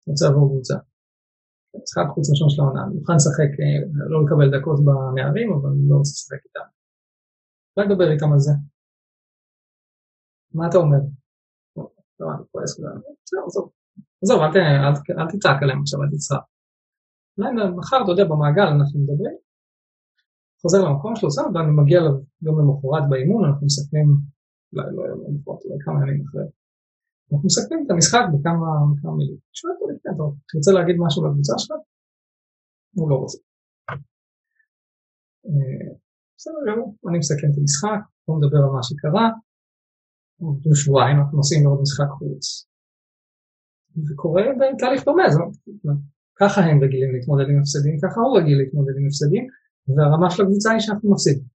רוצה לעבור קבוצה. משחק חוץ ראשון של העונה, מוכן לשחק, אה, לא לקבל דקות בנערים, אבל לא רוצה לשחק איתם. אולי לדבר איתם על זה. מה אתה אומר? לא, אני כועס כבר, עזוב, עזוב, אל תצעק עליהם עכשיו, אל תצחק. אולי מחר, אתה יודע, במעגל אנחנו מדברים, חוזר למקום שלו, בסדר, ואני מגיע גם למחרת באימון, אנחנו מסכמים, אולי לא יום למחרת, אולי כמה ימים אחרי. אנחנו מסכמים את המשחק בכמה מילים. שואל אותו לפני, אתה רוצה להגיד משהו לקבוצה שלך? הוא לא רוצה. אה, בסדר גמור, אני מסכם את המשחק, בואו נדבר על מה שקרה, עובדו שבועיים, אנחנו נוסעים לעוד משחק חוץ. וקורה תהליך דומה, ככה הם רגילים להתמודד עם הפסדים, ככה הוא רגיל להתמודד עם הפסדים, והרמה של הקבוצה היא שאנחנו מפסידים.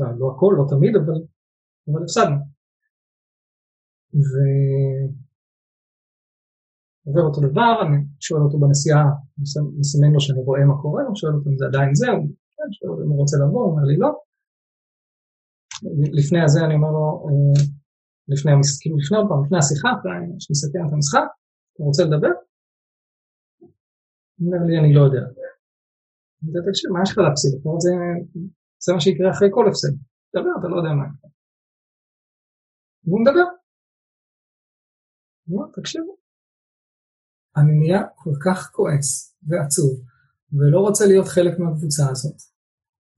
אה, לא הכל, לא תמיד, אבל הפסדנו. ועובר אותו דבר, אני שואל אותו בנסיעה, מסמן לו שאני רואה מה קורה, אני שואל אותו אם זה עדיין זה, הוא כן, שואל אותו אם הוא רוצה לבוא, הוא אומר לי לא. לפני הזה אני אומר לו, אה, לפני, כאילו לפני עוד פעם, לפני השיחה, שנסכם את המשחק, אתה רוצה לדבר? הוא אומר לי, אני לא יודע. אני אומר, תקשיב, מה יש לך להפסיד? זה מה שיקרה אחרי כל הפסד. תדבר, אתה לא יודע מה. והוא מדבר. נו, תקשיבו. אני נהיה כל כך כועס ועצוב, ולא רוצה להיות חלק מהקבוצה הזאת.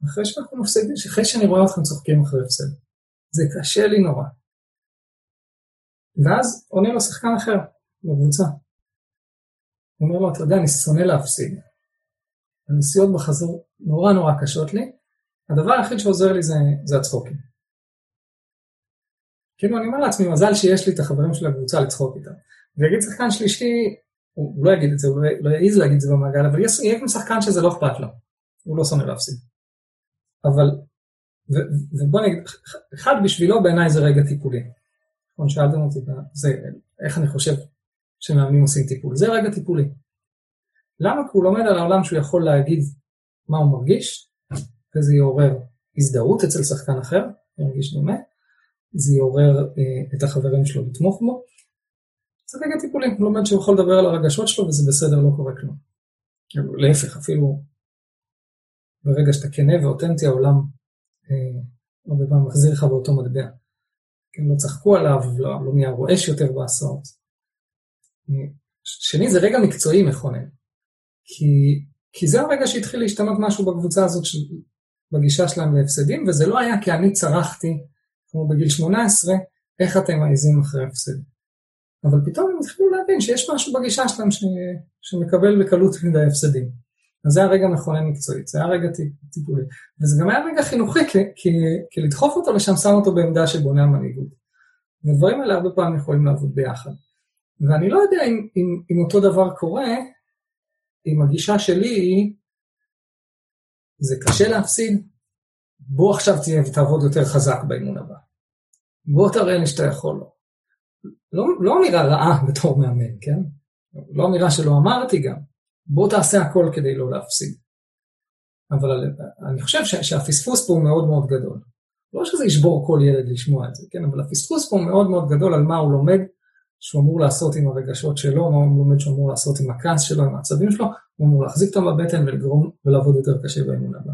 אחרי שאנחנו מפסידים, אחרי שאני רואה אתכם צוחקים אחרי הפסד. זה קשה לי נורא. ואז עונה לו שחקן אחר בקבוצה. הוא אומר לו, אתה יודע, אני שונא להפסיד. הנסיעות בחזור נורא נורא קשות לי, הדבר היחיד שעוזר לי זה, זה הצחוקים. כאילו אני אומר לעצמי, מזל שיש לי את החברים של הקבוצה לצחוק איתם. ויגיד שחקן שלישי, הוא לא יגיד את זה, הוא לא, לא יעז להגיד את זה במעגל, אבל יהיה גם שחקן שזה לא אכפת לו, הוא לא שונא להפסיד. אבל, ובוא נגיד, אחד בשבילו בעיניי זה רגע טיפולי. נכון, שאלתם אותי, זה, איך אני חושב שמאמנים עושים טיפול, זה רגע טיפולי. למה? כי הוא לומד על העולם שהוא יכול להגיד מה הוא מרגיש, וזה יעורר הזדהות אצל שחקן אחר, ירגיש דומה, זה יעורר אה, את החברים שלו לתמוך בו. זה רגע טיפולי, הוא לומד שהוא יכול לדבר על הרגשות שלו וזה בסדר, לא קורה כלום. להפך, אפילו ברגע שאתה כנה ואותנטי, העולם אה, הרבה פעמים מחזיר לך באותו מטבע. כן, לא צחקו עליו, לא, לא נהיה רועש יותר בהסעות. שני, זה רגע מקצועי מכונן. כי, כי זה הרגע שהתחיל להשתנות משהו בקבוצה הזאת של, בגישה שלהם להפסדים, וזה לא היה כי אני צרחתי, כמו בגיל 18, איך אתם מעיזים אחרי הפסד. אבל פתאום הם התחילו להבין שיש משהו בגישה שלהם ש, שמקבל בקלות מדי הפסדים. אז זה הרגע מכונן מקצועית, זה היה רגע טיפולי. וזה גם היה רגע חינוכי, כי, כי, כי לדחוף אותו לשם שם אותו בעמדה של בונה המנהיגות. ודברים האלה הרבה פעמים יכולים לעבוד ביחד. ואני לא יודע אם, אם, אם אותו דבר קורה, אם הגישה שלי היא, זה קשה להפסיד, בוא עכשיו תהיה ותעבוד יותר חזק באימון הבא. בוא תראה לי שאתה יכול לו. לא, לא אמירה רעה בתור מאמן, כן? לא אמירה שלא אמרתי גם. בוא תעשה הכל כדי לא להפסיד. אבל אני חושב שהפספוס פה הוא מאוד מאוד גדול. לא שזה ישבור כל ילד לשמוע את זה, כן? אבל הפספוס פה הוא מאוד מאוד גדול על מה הוא לומד שהוא אמור לעשות עם הרגשות שלו, מה הוא לומד שהוא אמור לעשות עם הכעס שלו, עם העצבים שלו, הוא אמור להחזיק אותם בבטן ולגרום ולעבוד יותר קשה באמון הבא.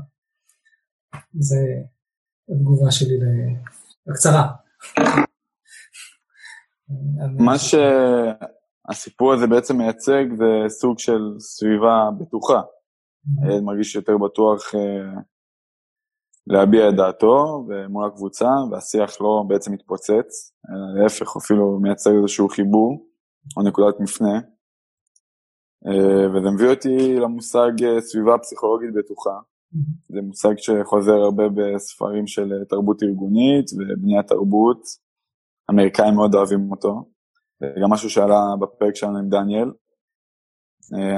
זה התגובה שלי לקצרה. מה שהסיפור הזה בעצם מייצג זה סוג של סביבה בטוחה. הילד מרגיש יותר בטוח אה, להביע את דעתו מול הקבוצה, והשיח לא בעצם מתפוצץ, אלא להפך אפילו מייצר איזשהו חיבור או נקודת מפנה. אה, וזה מביא אותי למושג אה, סביבה פסיכולוגית בטוחה. זה מושג שחוזר הרבה בספרים של אה, תרבות ארגונית ובניית תרבות. אמריקאים מאוד אוהבים אותו. זה גם משהו שעלה בפרק שלנו עם דניאל.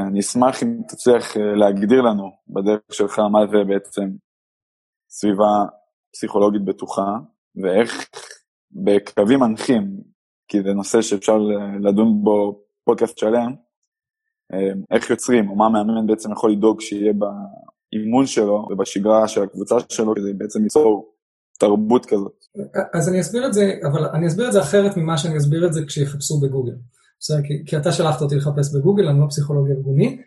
אני אשמח אם תצליח להגדיר לנו בדרך שלך מה זה בעצם סביבה פסיכולוגית בטוחה, ואיך בקווים מנחים, כי זה נושא שאפשר לדון בו פודקאסט שלם, איך יוצרים, או מה המאמן בעצם יכול לדאוג שיהיה באימון שלו ובשגרה של הקבוצה שלו, כדי בעצם ליצור תרבות כזאת. אז אני אסביר את זה, אבל אני אסביר את זה אחרת ממה שאני אסביר את זה כשיחפשו בגוגל. בסדר, כי, כי אתה שלחת אותי לחפש בגוגל, אני לא פסיכולוג ארגוני,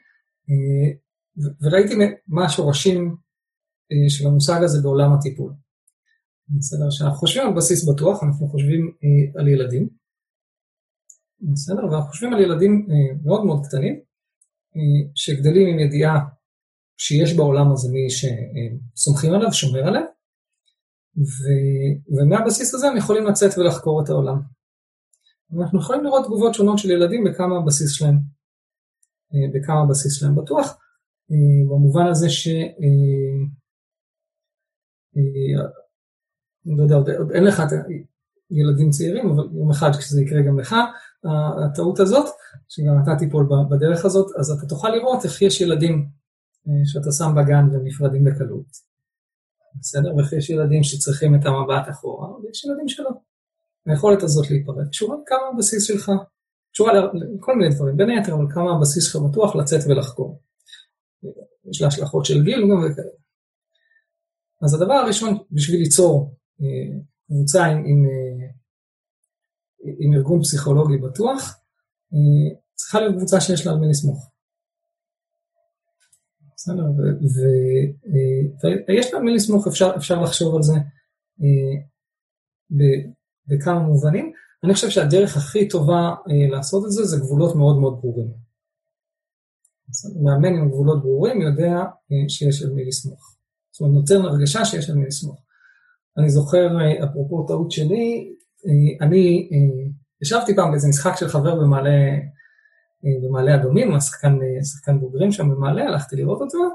וראיתי מה השורשים אה, של המושג הזה בעולם הטיפול. בסדר? כשאנחנו חושבים על בסיס בטוח, אנחנו חושבים אה, על ילדים. בסדר? ואנחנו חושבים על ילדים אה, מאוד מאוד קטנים, אה, שגדלים עם ידיעה שיש בעולם הזה מי שסומכים עליו, שומר עליו. ומהבסיס הזה הם יכולים לצאת ולחקור את העולם. ואנחנו יכולים לראות תגובות שונות של ילדים בכמה הבסיס שלהם, אה, בכמה הבסיס שלהם בטוח, אה, במובן הזה ש... אני לא יודע, עוד, עוד אין לך ילדים צעירים, אבל יום אחד כשזה יקרה גם לך, הטעות הזאת, שגם אתה תיפול בדרך הזאת, אז אתה תוכל לראות איך יש ילדים אה, שאתה שם בגן והם נפרדים בקלות. בסדר? ואיך יש ילדים שצריכים את המבט אחורה, ויש ילדים שלא. היכולת הזאת להיפרד קשורה לכמה הבסיס שלך, קשורה לכל מיני דברים, בין היתר, אבל כמה הבסיס שלך בטוח לצאת ולחקור. יש לה השלכות של גיל גם וכאלה. אז הדבר הראשון בשביל ליצור אה, קבוצה עם, עם, אה, עם ארגון פסיכולוגי בטוח, אה, צריכה להיות קבוצה שיש לה על מי לסמוך. בסדר, ויש לה על מי לסמוך, אפשר, אפשר לחשוב על זה בכמה מובנים. אני חושב שהדרך הכי טובה לעשות את זה זה גבולות מאוד מאוד ברורים. מאמן עם גבולות ברורים יודע שיש על מי לסמוך. זאת אומרת, נותן הרגשה שיש על מי לסמוך. אני זוכר, אפרופו טעות שלי, אני ישבתי פעם באיזה משחק של חבר במעלה, במעלה אדומים, שחקן, שחקן בוגרים שם במעלה, הלכתי לראות אותו,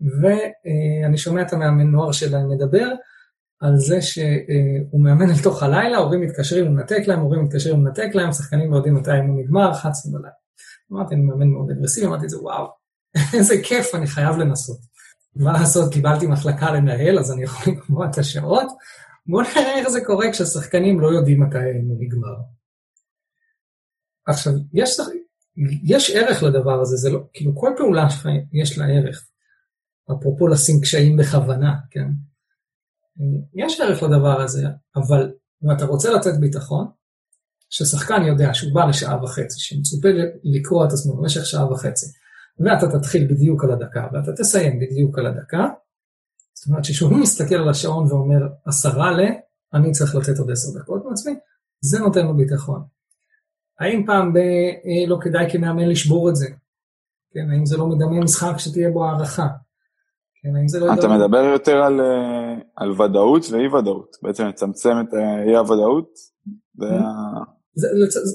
ואני שומע את המאמן נוער שלהם מדבר על זה שהוא מאמן אל תוך הלילה, הורים מתקשרים ומנתק להם, הורים מתקשרים ומנתק להם, שחקנים לא יודעים מתי האימון נגמר, 11 בלילה. אמרתי, אני מאמן מאוד אגרסיבי, אמרתי את זה, וואו, איזה כיף, אני חייב לנסות. מה לעשות, קיבלתי מחלקה לנהל, אז אני יכול לקבוע את השעות. בואו נראה איך זה קורה כששחקנים לא יודעים מתי האימון נגמר. עכשיו, יש, יש ערך לדבר הזה, זה לא, כאילו כל פעולה שלך יש לה ערך. אפרופו לשים קשיים בכוונה, כן? יש ערך לדבר הזה, אבל אם אתה רוצה לתת ביטחון, ששחקן יודע שהוא בא לשעה וחצי, שמצופה לקרוא את עצמו במשך שעה וחצי, ואתה תתחיל בדיוק על הדקה, ואתה תסיים בדיוק על הדקה, זאת אומרת שכשהוא מסתכל על השעון ואומר עשרה ל, אני צריך לתת עוד עשר דקות מעצמי, זה נותן לו ביטחון. האם פעם ב... אה, לא כדאי כמאמן לשבור את זה? כן, האם זה לא מדמה משחק שתהיה בו הערכה? כן, האם זה לא... אתה מדבר יותר על, אה, על ודאות ואי ודאות, בעצם לצמצם את אי הוודאות. זה,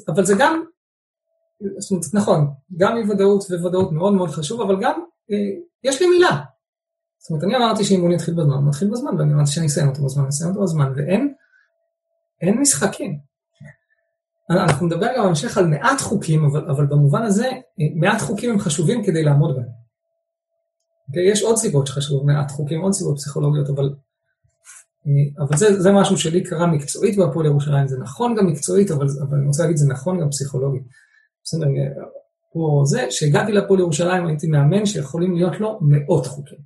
אבל זה גם, זאת אומרת, נכון, גם אי ודאות וודאות מאוד מאוד חשוב, אבל גם אה, יש לי מילה. זאת אומרת, אני אמרתי שאימון יתחיל בזמן, הוא מתחיל בזמן, ואני אמרתי שאני אסיים אותו בזמן, אני אסיים אותו בזמן, ואין אין משחקים. אנחנו נדבר גם בהמשך על מעט חוקים, אבל, אבל במובן הזה, מעט חוקים הם חשובים כדי לעמוד בהם. Okay, אוקיי? יש עוד סיבות שחשובות, מעט חוקים, עוד סיבות פסיכולוגיות, אבל, אבל זה, זה משהו שלי קרה מקצועית בהפועל ירושלים, זה נכון גם מקצועית, אבל, אבל אני רוצה להגיד, זה נכון גם פסיכולוגית. בסדר, פה זה, כשהגעתי להפועל ירושלים הייתי מאמן שיכולים להיות לו מאות חוקים.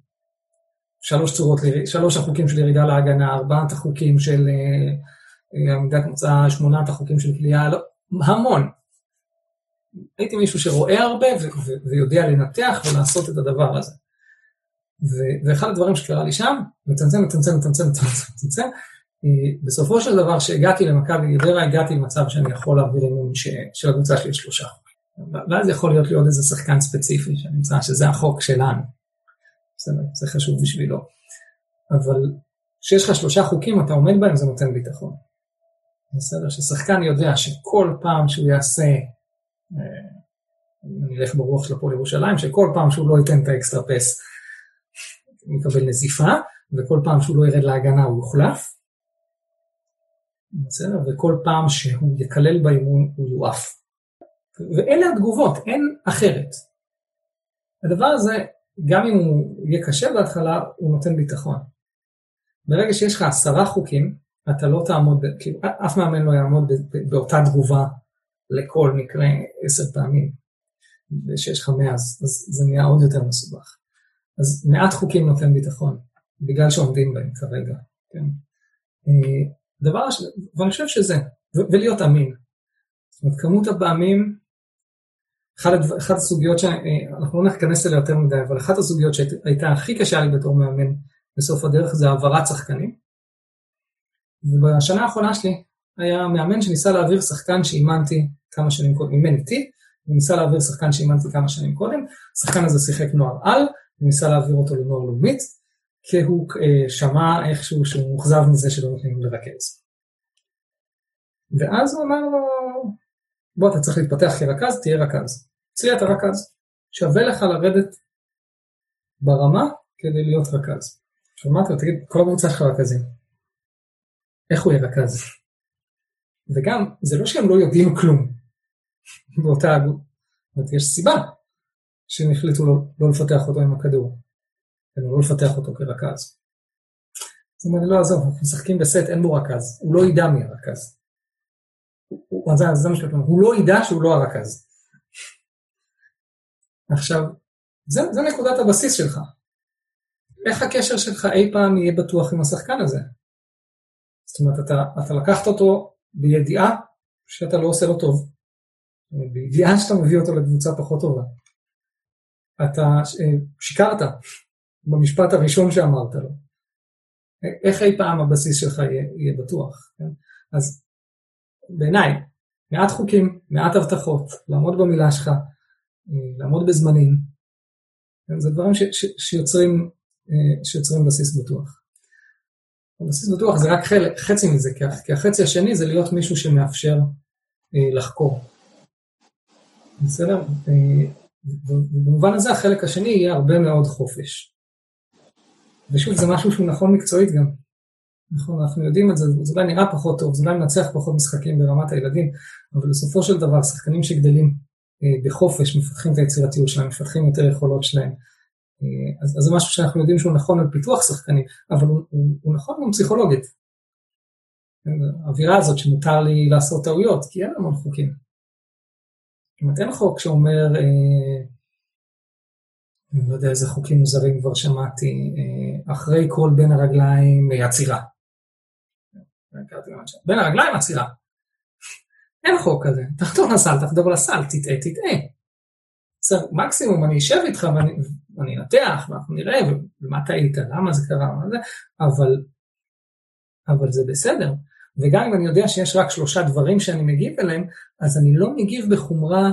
שלוש צורות, שלוש החוקים של ירידה להגנה, ארבעת החוקים של אה, עמידת מוצא, שמונת החוקים של כליאה, לא, המון. הייתי מישהו שרואה הרבה ויודע לנתח ולעשות את הדבר הזה. ואחד הדברים שקרה לי שם, מצמצם, מצמצם, מצמצם, מצמצם, מצמצם, בסופו של דבר, כשהגעתי למכבי גדרה, הגעתי למצב שאני יכול להעביר אימון של הקבוצה שלי שלושה חוקים. ואז יכול להיות לי עוד איזה שחקן ספציפי שנמצא שזה החוק שלנו. בסדר, זה חשוב בשבילו. אבל כשיש לך שלושה חוקים, אתה עומד בהם, זה נותן ביטחון. בסדר, ששחקן יודע שכל פעם שהוא יעשה, אה, אני אלך ברוח של הפועל ירושלים, שכל פעם שהוא לא ייתן את האקסטרה פס, הוא יקבל נזיפה, וכל פעם שהוא לא ירד להגנה הוא יוחלף. בסדר, וכל פעם שהוא יקלל באימון הוא יועף. ואלה התגובות, אין אחרת. הדבר הזה גם אם הוא יהיה קשה בהתחלה, הוא נותן ביטחון. ברגע שיש לך עשרה חוקים, אתה לא תעמוד, כאילו, אף מאמן לא יעמוד באותה תגובה לכל מקרה עשר פעמים. ושיש לך מאה, אז, אז זה נהיה עוד יותר מסובך. אז מעט חוקים נותן ביטחון, בגלל שעומדים בהם כרגע, כן? אה, דבר, ואני חושב שזה, ולהיות אמין. זאת אומרת, כמות הפעמים אחת הסוגיות שאנחנו לא ניכנס אליה יותר מדי, אבל אחת הסוגיות שהייתה הכי קשה לי בתור מאמן בסוף הדרך זה העברת שחקנים. ובשנה האחרונה שלי היה מאמן שניסה להעביר שחקן שאימנתי כמה שנים קודם, אימן איתי, וניסה להעביר שחקן שאימנתי כמה שנים קודם, השחקן הזה שיחק נוער על, וניסה להעביר אותו לנוער לאומית, כי הוא אה, שמע איכשהו שהוא מוכזב מזה שלא נותנים לרכז. ואז הוא אמר לו, בוא, אתה צריך להתפתח כרכז, תהיה רכז. אצלי אתה רכז. שווה לך לרדת ברמה כדי להיות רכז. אמרתי לו, תגיד, כל הקבוצה שלך רכזים. איך הוא יהיה רכז? וגם, זה לא שהם לא יודעים כלום באותה הגות. יש סיבה שהם החליטו לא, לא לפתח אותו עם הכדור, לא לפתח אותו כרכז. זאת אומרת, לא, עזוב, אנחנו משחקים בסט, אין בו רכז, הוא לא ידע מי הרכז. הוא, זה, זה מה שאתה אומר, הוא לא ידע שהוא לא הרכז. עכשיו, זה, זה נקודת הבסיס שלך. איך הקשר שלך אי פעם יהיה בטוח עם השחקן הזה? זאת אומרת, אתה, אתה לקחת אותו בידיעה שאתה לא עושה לו טוב. בידיעה שאתה מביא אותו לקבוצה פחות טובה. אתה אה, שיקרת במשפט הראשון שאמרת לו. איך אי פעם הבסיס שלך יהיה, יהיה בטוח? כן? אז בעיניי, מעט חוקים, מעט הבטחות, לעמוד במילה שלך, לעמוד בזמנים, כן, זה דברים ש, ש, שיוצרים, אה, שיוצרים בסיס בטוח. בסיס בטוח זה רק חלק, חצי מזה, כי החצי השני זה להיות מישהו שמאפשר אה, לחקור. בסדר? אה, ובמובן הזה החלק השני יהיה הרבה מאוד חופש. ושוב, זה משהו שהוא נכון מקצועית גם. נכון, אנחנו יודעים את זה, זה אולי נראה פחות טוב, זה אולי מנצח פחות משחקים ברמת הילדים, אבל בסופו של דבר, שחקנים שגדלים אה, בחופש, מפתחים את היצירתיות שלהם, מפתחים יותר יכולות שלהם. אה, אז, אז זה משהו שאנחנו יודעים שהוא נכון לפיתוח שחקנים, אבל הוא, הוא, הוא נכון גם פסיכולוגית. האווירה הזאת שמותר לי לעשות טעויות, כי אין המון חוקים. זאת אין חוק שאומר, אה, אני לא יודע איזה חוקים מוזרים כבר שמעתי, אה, אחרי כל בין הרגליים אה, עצירה. בין הרגליים עצירה. אין חוק כזה, תחתור לסל, תחדור לסל, תטעה, תטעה. מקסימום אני אשב איתך ואני אנתח, ואנחנו נראה, ומה טעית, למה זה קרה, מה זה, אבל, אבל זה בסדר. וגם אם אני יודע שיש רק שלושה דברים שאני מגיב אליהם, אז אני לא מגיב בחומרה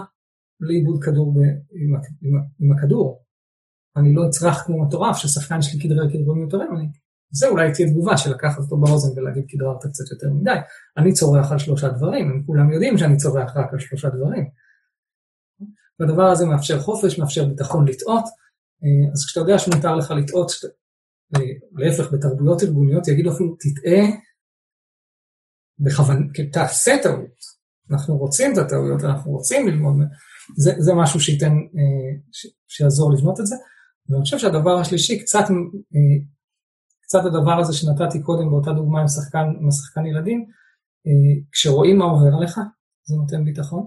לאיבוד כדור ב, עם, עם, עם הכדור. אני לא אצרח כמו מטורף ששחקן שלי כדרר כדררים מיותרים, אני... זה אולי תהיה תגובה של לקחת אותו באוזן ולהגיד כדררת קצת יותר מדי. אני צורח על שלושה דברים, הם כולם יודעים שאני צורח רק על שלושה דברים. והדבר הזה מאפשר חופש, מאפשר ביטחון לטעות, אז כשאתה יודע שמותר לך לטעות, אה, להפך, בתרבויות ארגוניות יגידו אפילו תטעה בכוונה, תעשה טעות. אנחנו רוצים את הטעויות, אנחנו רוצים ללמוד, זה, זה משהו שייתן, אה, ש, שיעזור לבנות את זה. ואני חושב שהדבר השלישי, קצת, קצת הדבר הזה שנתתי קודם באותה דוגמה עם שחקן, עם השחקן ילדים, כשרואים מה עובר עליך, זה נותן ביטחון.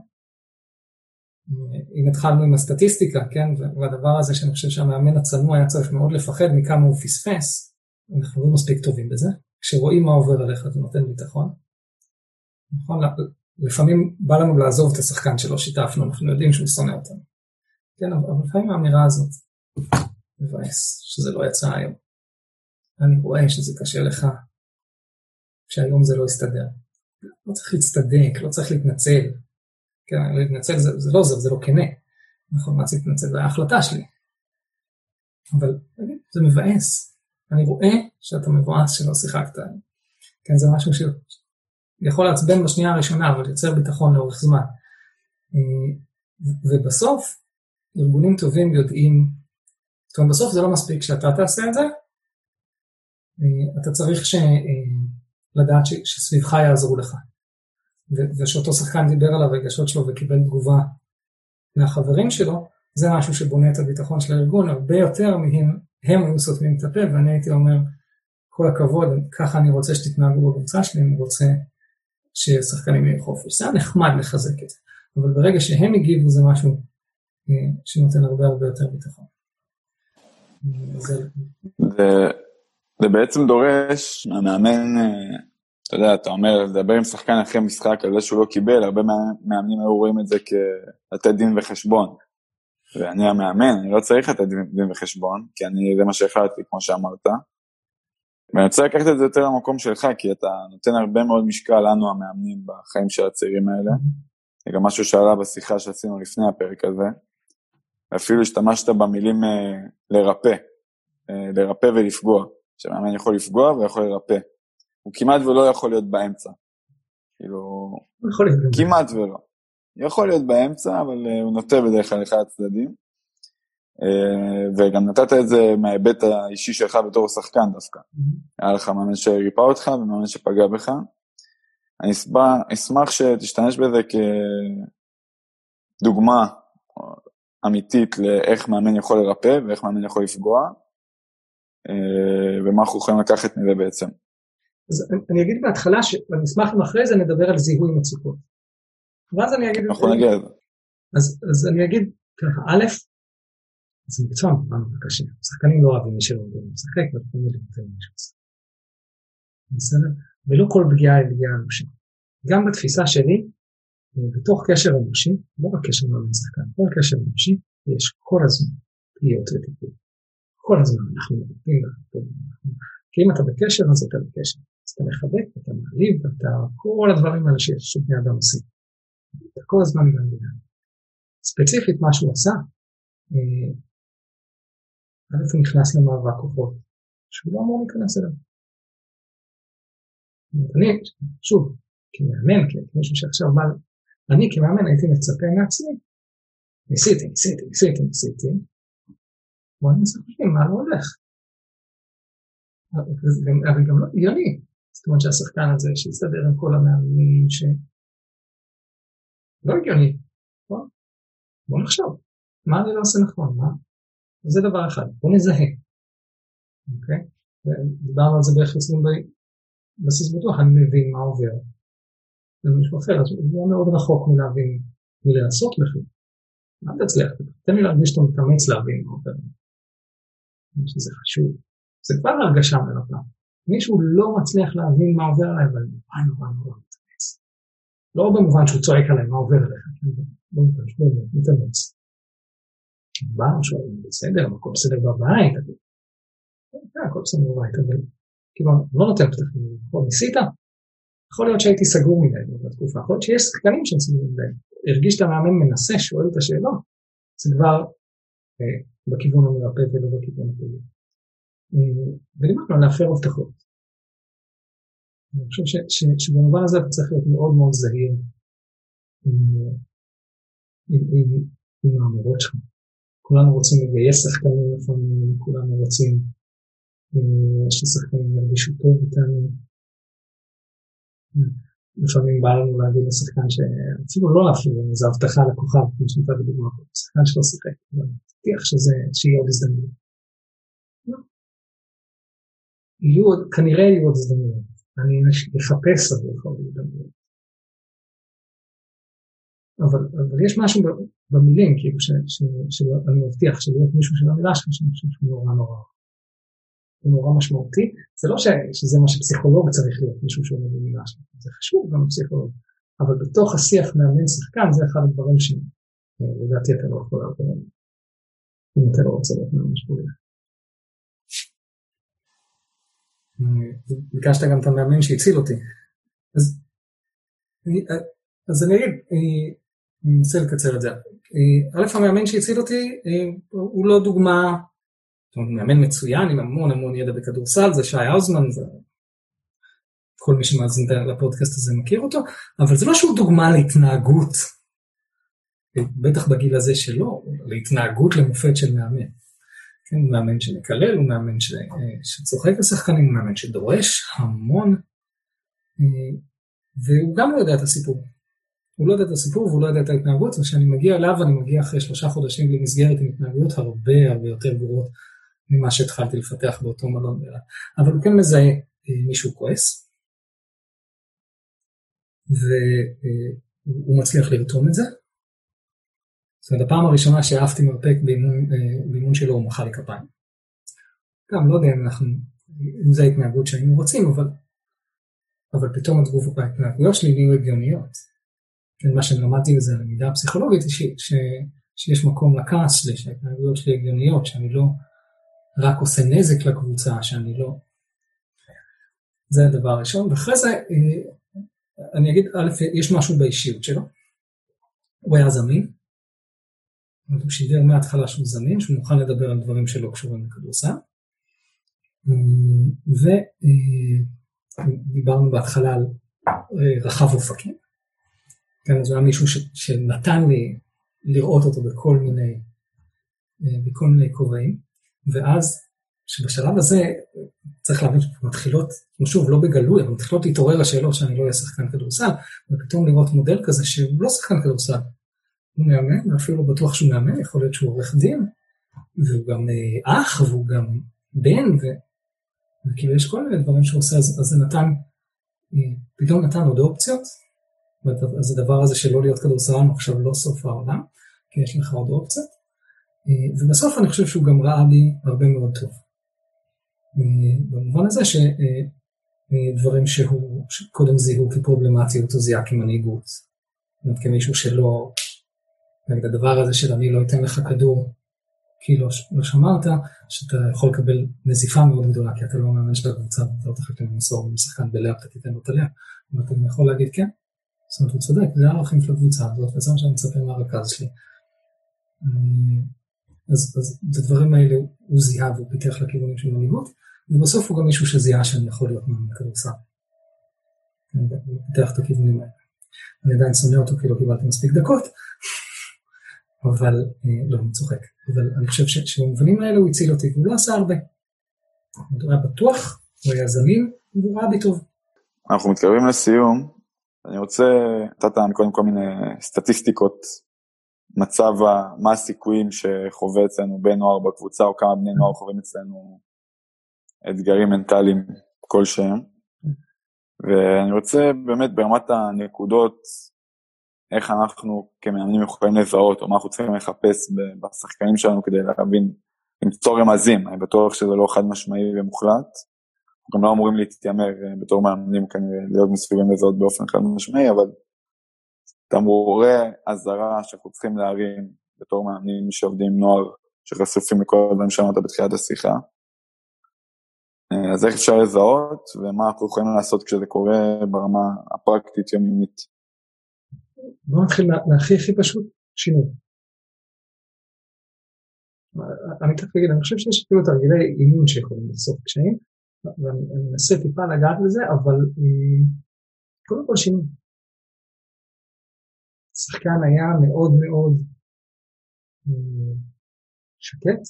אם התחלנו עם הסטטיסטיקה, כן, והדבר הזה שאני חושב שהמאמן הצנוע היה צריך מאוד לפחד מכמה הוא פספס, אנחנו לא מספיק טובים בזה, כשרואים מה עובר עליך זה נותן ביטחון. נכון, לפעמים בא לנו לעזוב את השחקן שלא שיתפנו, אנחנו יודעים שהוא שונא אותנו. כן, אבל לפעמים האמירה הזאת מבאס, שזה לא יצא היום. אני רואה שזה קשה לך, שהיום זה לא יסתדר. לא צריך להצטדק, לא צריך להתנצל, כן, להתנצל זה, זה לא עוזר, זה לא כנה. נכון, מה צריך להתנצל? זה ההחלטה שלי. אבל זה מבאס. אני רואה שאתה מבואס שלא שיחקת. כן, זה משהו שיכול לעצבן בשנייה הראשונה, אבל יוצר ביטחון לאורך זמן. אה, ובסוף, ארגונים טובים יודעים, זאת אומרת, בסוף זה לא מספיק שאתה תעשה את זה, אה, אתה צריך ש... אה, לדעת שסביבך יעזרו לך. ושאותו שחקן דיבר על הרגשות שלו וקיבל תגובה מהחברים שלו, זה משהו שבונה את הביטחון של הארגון הרבה יותר מהם, הם היו סותמים את הפה ואני הייתי אומר, כל הכבוד, ככה אני רוצה שתתנהגו בקבוצה שלי, אני רוצה ששחקנים יהיו חופש. זה היה נחמד לחזק את זה, אבל ברגע שהם הגיבו זה משהו אה, שנותן הרבה הרבה יותר ביטחון. זה, זה בעצם דורש מהמאמן אה, אתה יודע, אתה אומר, לדבר עם שחקן אחרי משחק על זה שהוא לא קיבל, הרבה מאמנים היו רואים את זה כלתת דין וחשבון. ואני המאמן, אני לא צריך לתת דין וחשבון, כי אני, זה מה שהחלטתי, כמו שאמרת. ואני רוצה לקחת את זה יותר למקום שלך, כי אתה נותן הרבה מאוד משקל לנו המאמנים בחיים של הצעירים האלה. זה גם משהו שעלה בשיחה שעשינו לפני הפרק הזה. ואפילו השתמשת במילים אה, לרפא, אה, לרפא ולפגוע. שמאמן יכול לפגוע ויכול לרפא. הוא כמעט ולא יכול להיות באמצע. כאילו, יכול להיות. כמעט ולא. יכול להיות באמצע, אבל uh, הוא נוטה בדרך כלל אחד הצדדים. Uh, וגם נתת את זה מההיבט האישי שלך בתור שחקן דווקא. Mm-hmm. היה לך מאמן שריפא אותך ומאמן שפגע בך. אני אשמח שתשתמש בזה כדוגמה אמיתית לאיך מאמן יכול לרפא ואיך מאמן יכול לפגוע, uh, ומה אנחנו יכולים לקחת מזה בעצם. אז אני אגיד בהתחלה, ואני אשמח אם אחרי זה נדבר על זיהוי מצוקות. ואז אני אגיד... אנחנו נגיע לזה. אז אני אגיד ככה, א', זה מקצוע מאוד קשה. שחקנים לא אוהבים מי שלא יודעים לשחק, ואתה תמיד נותן מישהו לשחק. בסדר? ולא כל פגיעה היא פגיעה אנושית. גם בתפיסה שלי, בתוך קשר אנושי, לא רק קשר מאמן שחקן, כל קשר אנושי, יש כל הזמן פגיעות וטיפול. כל הזמן אנחנו מדברים, כי אם אתה בקשר, אז אתה בקשר. אז אתה מחבק, אתה מעליב, אתה כל הדברים האלה שבני אדם עושים. אתה כל הזמן גם וגם. ספציפית מה שהוא עשה, אה, א' הוא נכנס למאבק כוחות, שהוא לא אמור להיכנס אליו. אני, שוב, כמאמן, כמישהו שעכשיו בא, אני כמאמן הייתי מצפה מעצמי, ניסיתי, ניסיתי, ניסיתי, ניסיתי, בוא ננסה חושבים מה לא הולך. אבל גם לא הגיוני, זאת אומרת שהשחקן הזה שיסתדר עם כל המאמנים, ש... לא הגיוני, בוא, בוא נחשוב, מה אני לא עושה נכון, מה? זה דבר אחד, בוא נזהה, אוקיי? דיברנו על זה בערך אצלנו בבסיס בטוח, אני מבין מה עובר. ומישהו אחר, אז הוא לא מאוד רחוק מלהבין, מלעשות בכלל. אל תצליח, תן לי להרגיש שאתה מתאמץ להבין מה עובר. שזה חשוב. זה כבר הרגשה מלווה. מישהו לא מצליח להבין מה עובר עליי, אבל נורא נורא נורא מתאמץ. לא במובן שהוא צועק עליי מה עובר עליך, בוא מתאמץ. בא, שואל, בסדר, הכל בסדר בבית, כן, הכל בסדר בבית, אבל כאילו, לא נותן פתח, ניסית? יכול להיות שהייתי סגור מדי באותה תקופה, יכול להיות שיש שחקנים שהם סגורים מדי. הרגיש את המאמן מנסה, שואל את השאלות, זה כבר אה, בכיוון המרפא ולא בכיוון הפעיל. ודיברנו על להפר הבטחות. אני חושב ש, ש, שבמובן הזה אתה צריך להיות מאוד מאוד זהיר עם, עם, עם, עם האמירות שלך. כולנו רוצים לגייס שחקנים לפעמים, כולנו רוצים אה, ששחקנים ירגישו טוב איתנו. לפעמים בא לנו להגיד לשחקן שאפילו לא לנו, זו הבטחה לכוכב, כמו שנתת בדוגמה פה, שחקן שלא שיחק, אבל מבטיח שיהיה עוד הזדמנות. יהיו כנראה יהיו עוד הזדמנויות. אני אחפש עבורך עוד הזדמנויות. אבל, אבל יש משהו במילים, כאילו, שאני מבטיח שלהיות מישהו של המילה שלך, שאני חושב שהוא נורא נורא הוא נורא משמעותי. זה לא ש, שזה מה שפסיכולוג צריך להיות, מישהו שעומד במילה שלו, זה חשוב גם פסיכולוג. אבל בתוך השיח מאמן שחקן זה אחד הדברים שלדעתי אתה לא יכול לעבור אם אתה לא רוצה להיות מאמן שפוליך. ביקשת גם את המאמן שהציל אותי. אז, אז אני אגיד, אני אנסה לקצר את זה. א', המאמן שהציל אותי הוא לא דוגמה אומרת, מאמן מצוין עם המון המון ידע בכדורסל, זה שי האוזמן, זה... כל מי שמאזין לפודקאסט הזה מכיר אותו, אבל זה לא שהוא דוגמה להתנהגות, בטח בגיל הזה שלו, להתנהגות למופת של מאמן. כן, מאמן שמקלל, הוא מאמן ש... שצוחק לשחקנים, הוא מאמן שדורש המון, והוא גם לא יודע את הסיפור. הוא לא יודע את הסיפור והוא לא יודע את ההתנהגות, וכשאני מגיע אליו אני מגיע אחרי שלושה חודשים בלי מסגרת עם התנהגויות הרבה הרבה יותר גרועות ממה שהתחלתי לפתח באותו מלון באילת. אבל הוא כן מזהה אה, מישהו כועס, והוא מצליח לרתום את זה. זאת אומרת, הפעם הראשונה שאהבתי מרפק באימון, אה, באימון שלו הוא מחא לי כפיים. גם לא יודע אם אנחנו, אם זו ההתנהגות שהיינו רוצים, אבל, אבל פתאום התגובות בהתנהגויות שלי נהיו הגיוניות. כן, מה שלמדתי בזה, הלמידה הפסיכולוגית, ש, ש, שיש מקום לכעס שלי, שההתנהגויות שלי הגיוניות, שאני לא רק עושה נזק לקבוצה, שאני לא... זה הדבר הראשון. ואחרי זה, אה, אני אגיד, א', יש משהו באישיות שלו. הוא היה זמין. הוא שידר מההתחלה שהוא זמין, שהוא מוכן לדבר על דברים שלא קשורים לכדורסל. ודיברנו אה, בהתחלה על אה, רחב אופקים. כן, הוא היה מישהו ש, שנתן לי לראות אותו בכל מיני, בכל מיני כובעים. ואז, שבשלב הזה, צריך להבין שמתחילות, שוב, לא בגלוי, אבל מתחילות להתעורר השאלות שאני לא אהיה שחקן כדורסל, ופתאום לראות מודל כזה שהוא לא שחקן כדורסל. הוא מאמן, ואפילו בטוח שהוא מאמן, יכול להיות שהוא עורך דין, והוא גם אה, אח, והוא גם בן, ו... וכאילו יש כל מיני דברים שהוא עושה, אז, אז זה נתן, אה, פתאום נתן עוד אופציות, אז הדבר הזה של לא להיות כדורסלן עכשיו לא סוף העולם, כי יש לך עוד אופציות. אה, ובסוף אני חושב שהוא גם ראה בי הרבה מאוד טוב. במובן הזה שדברים שהוא קודם זיהו כפרובלמטיות הוא זיהה כמנהיגות. זאת אומרת כמישהו שלא, נגיד הדבר הזה של אני לא אתן לך כדור כי לא, לא שמרת, שאתה יכול לקבל נזיפה מאוד גדולה כי אתה לא מאמן של הקבוצה ואתה לא תחליט למסור משחקן בלאפ אתה תיתן לו את הלאפ. ואתה גם יכול להגיד כן, זאת אומרת הוא צודק, זה הערכים של הקבוצה הזאת וזה מה שאני מצפה מהרכז שלי. אז, אז את הדברים האלה הוא זיהה והוא פיתח לכיוונים של מנהיגות, ובסוף הוא גם מישהו שזיהה שאני יכול להיות מאמן כדורסל. אני פותח את הכיוונים האלה. אני עדיין שונא אותו כי לא קיבלתי מספיק דקות, אבל, אה, לא, אני צוחק, אבל אני חושב שבמובנים האלה הוא הציל אותי, והוא לא עשה הרבה. הוא היה בטוח, הוא היה זמין, והוא ראה בי טוב. אנחנו מתקרבים לסיום, אני רוצה, נתת לנו קודם כל מיני סטטיסטיקות, מצב, מה הסיכויים שחווה אצלנו בן נוער בקבוצה, או כמה בני נוער חווים אצלנו אתגרים מנטליים כלשהם. ואני רוצה באמת ברמת הנקודות, איך אנחנו כמאמנים יכולים לזהות, או מה אנחנו צריכים לחפש בשחקנים שלנו כדי להבין, למצוא רמזים, אני בטוח שזה לא חד משמעי ומוחלט. גם לא אמורים להתיימר אה, בתור מאמנים כנראה להיות מסוגלים לזהות באופן חד משמעי, אבל תמרורי אזהרה שאנחנו צריכים להרים בתור מאמנים שעובדים עם נוער, שחשופים לכל הדברים שאמרת בתחילת השיחה. אה, אז איך אפשר לזהות, ומה אנחנו יכולים לעשות כשזה קורה ברמה הפרקטית יומיומית. בואו נתחיל מהכי הכי פשוט, שינוי. אני תכף אגיד, אני חושב שיש אפילו תרגילי אימון שיכולים לחשוף קשיים, ואני אנסה טיפה לגעת בזה, אבל אה, קודם כל שינוי. השחקן היה מאוד מאוד אה, שקט,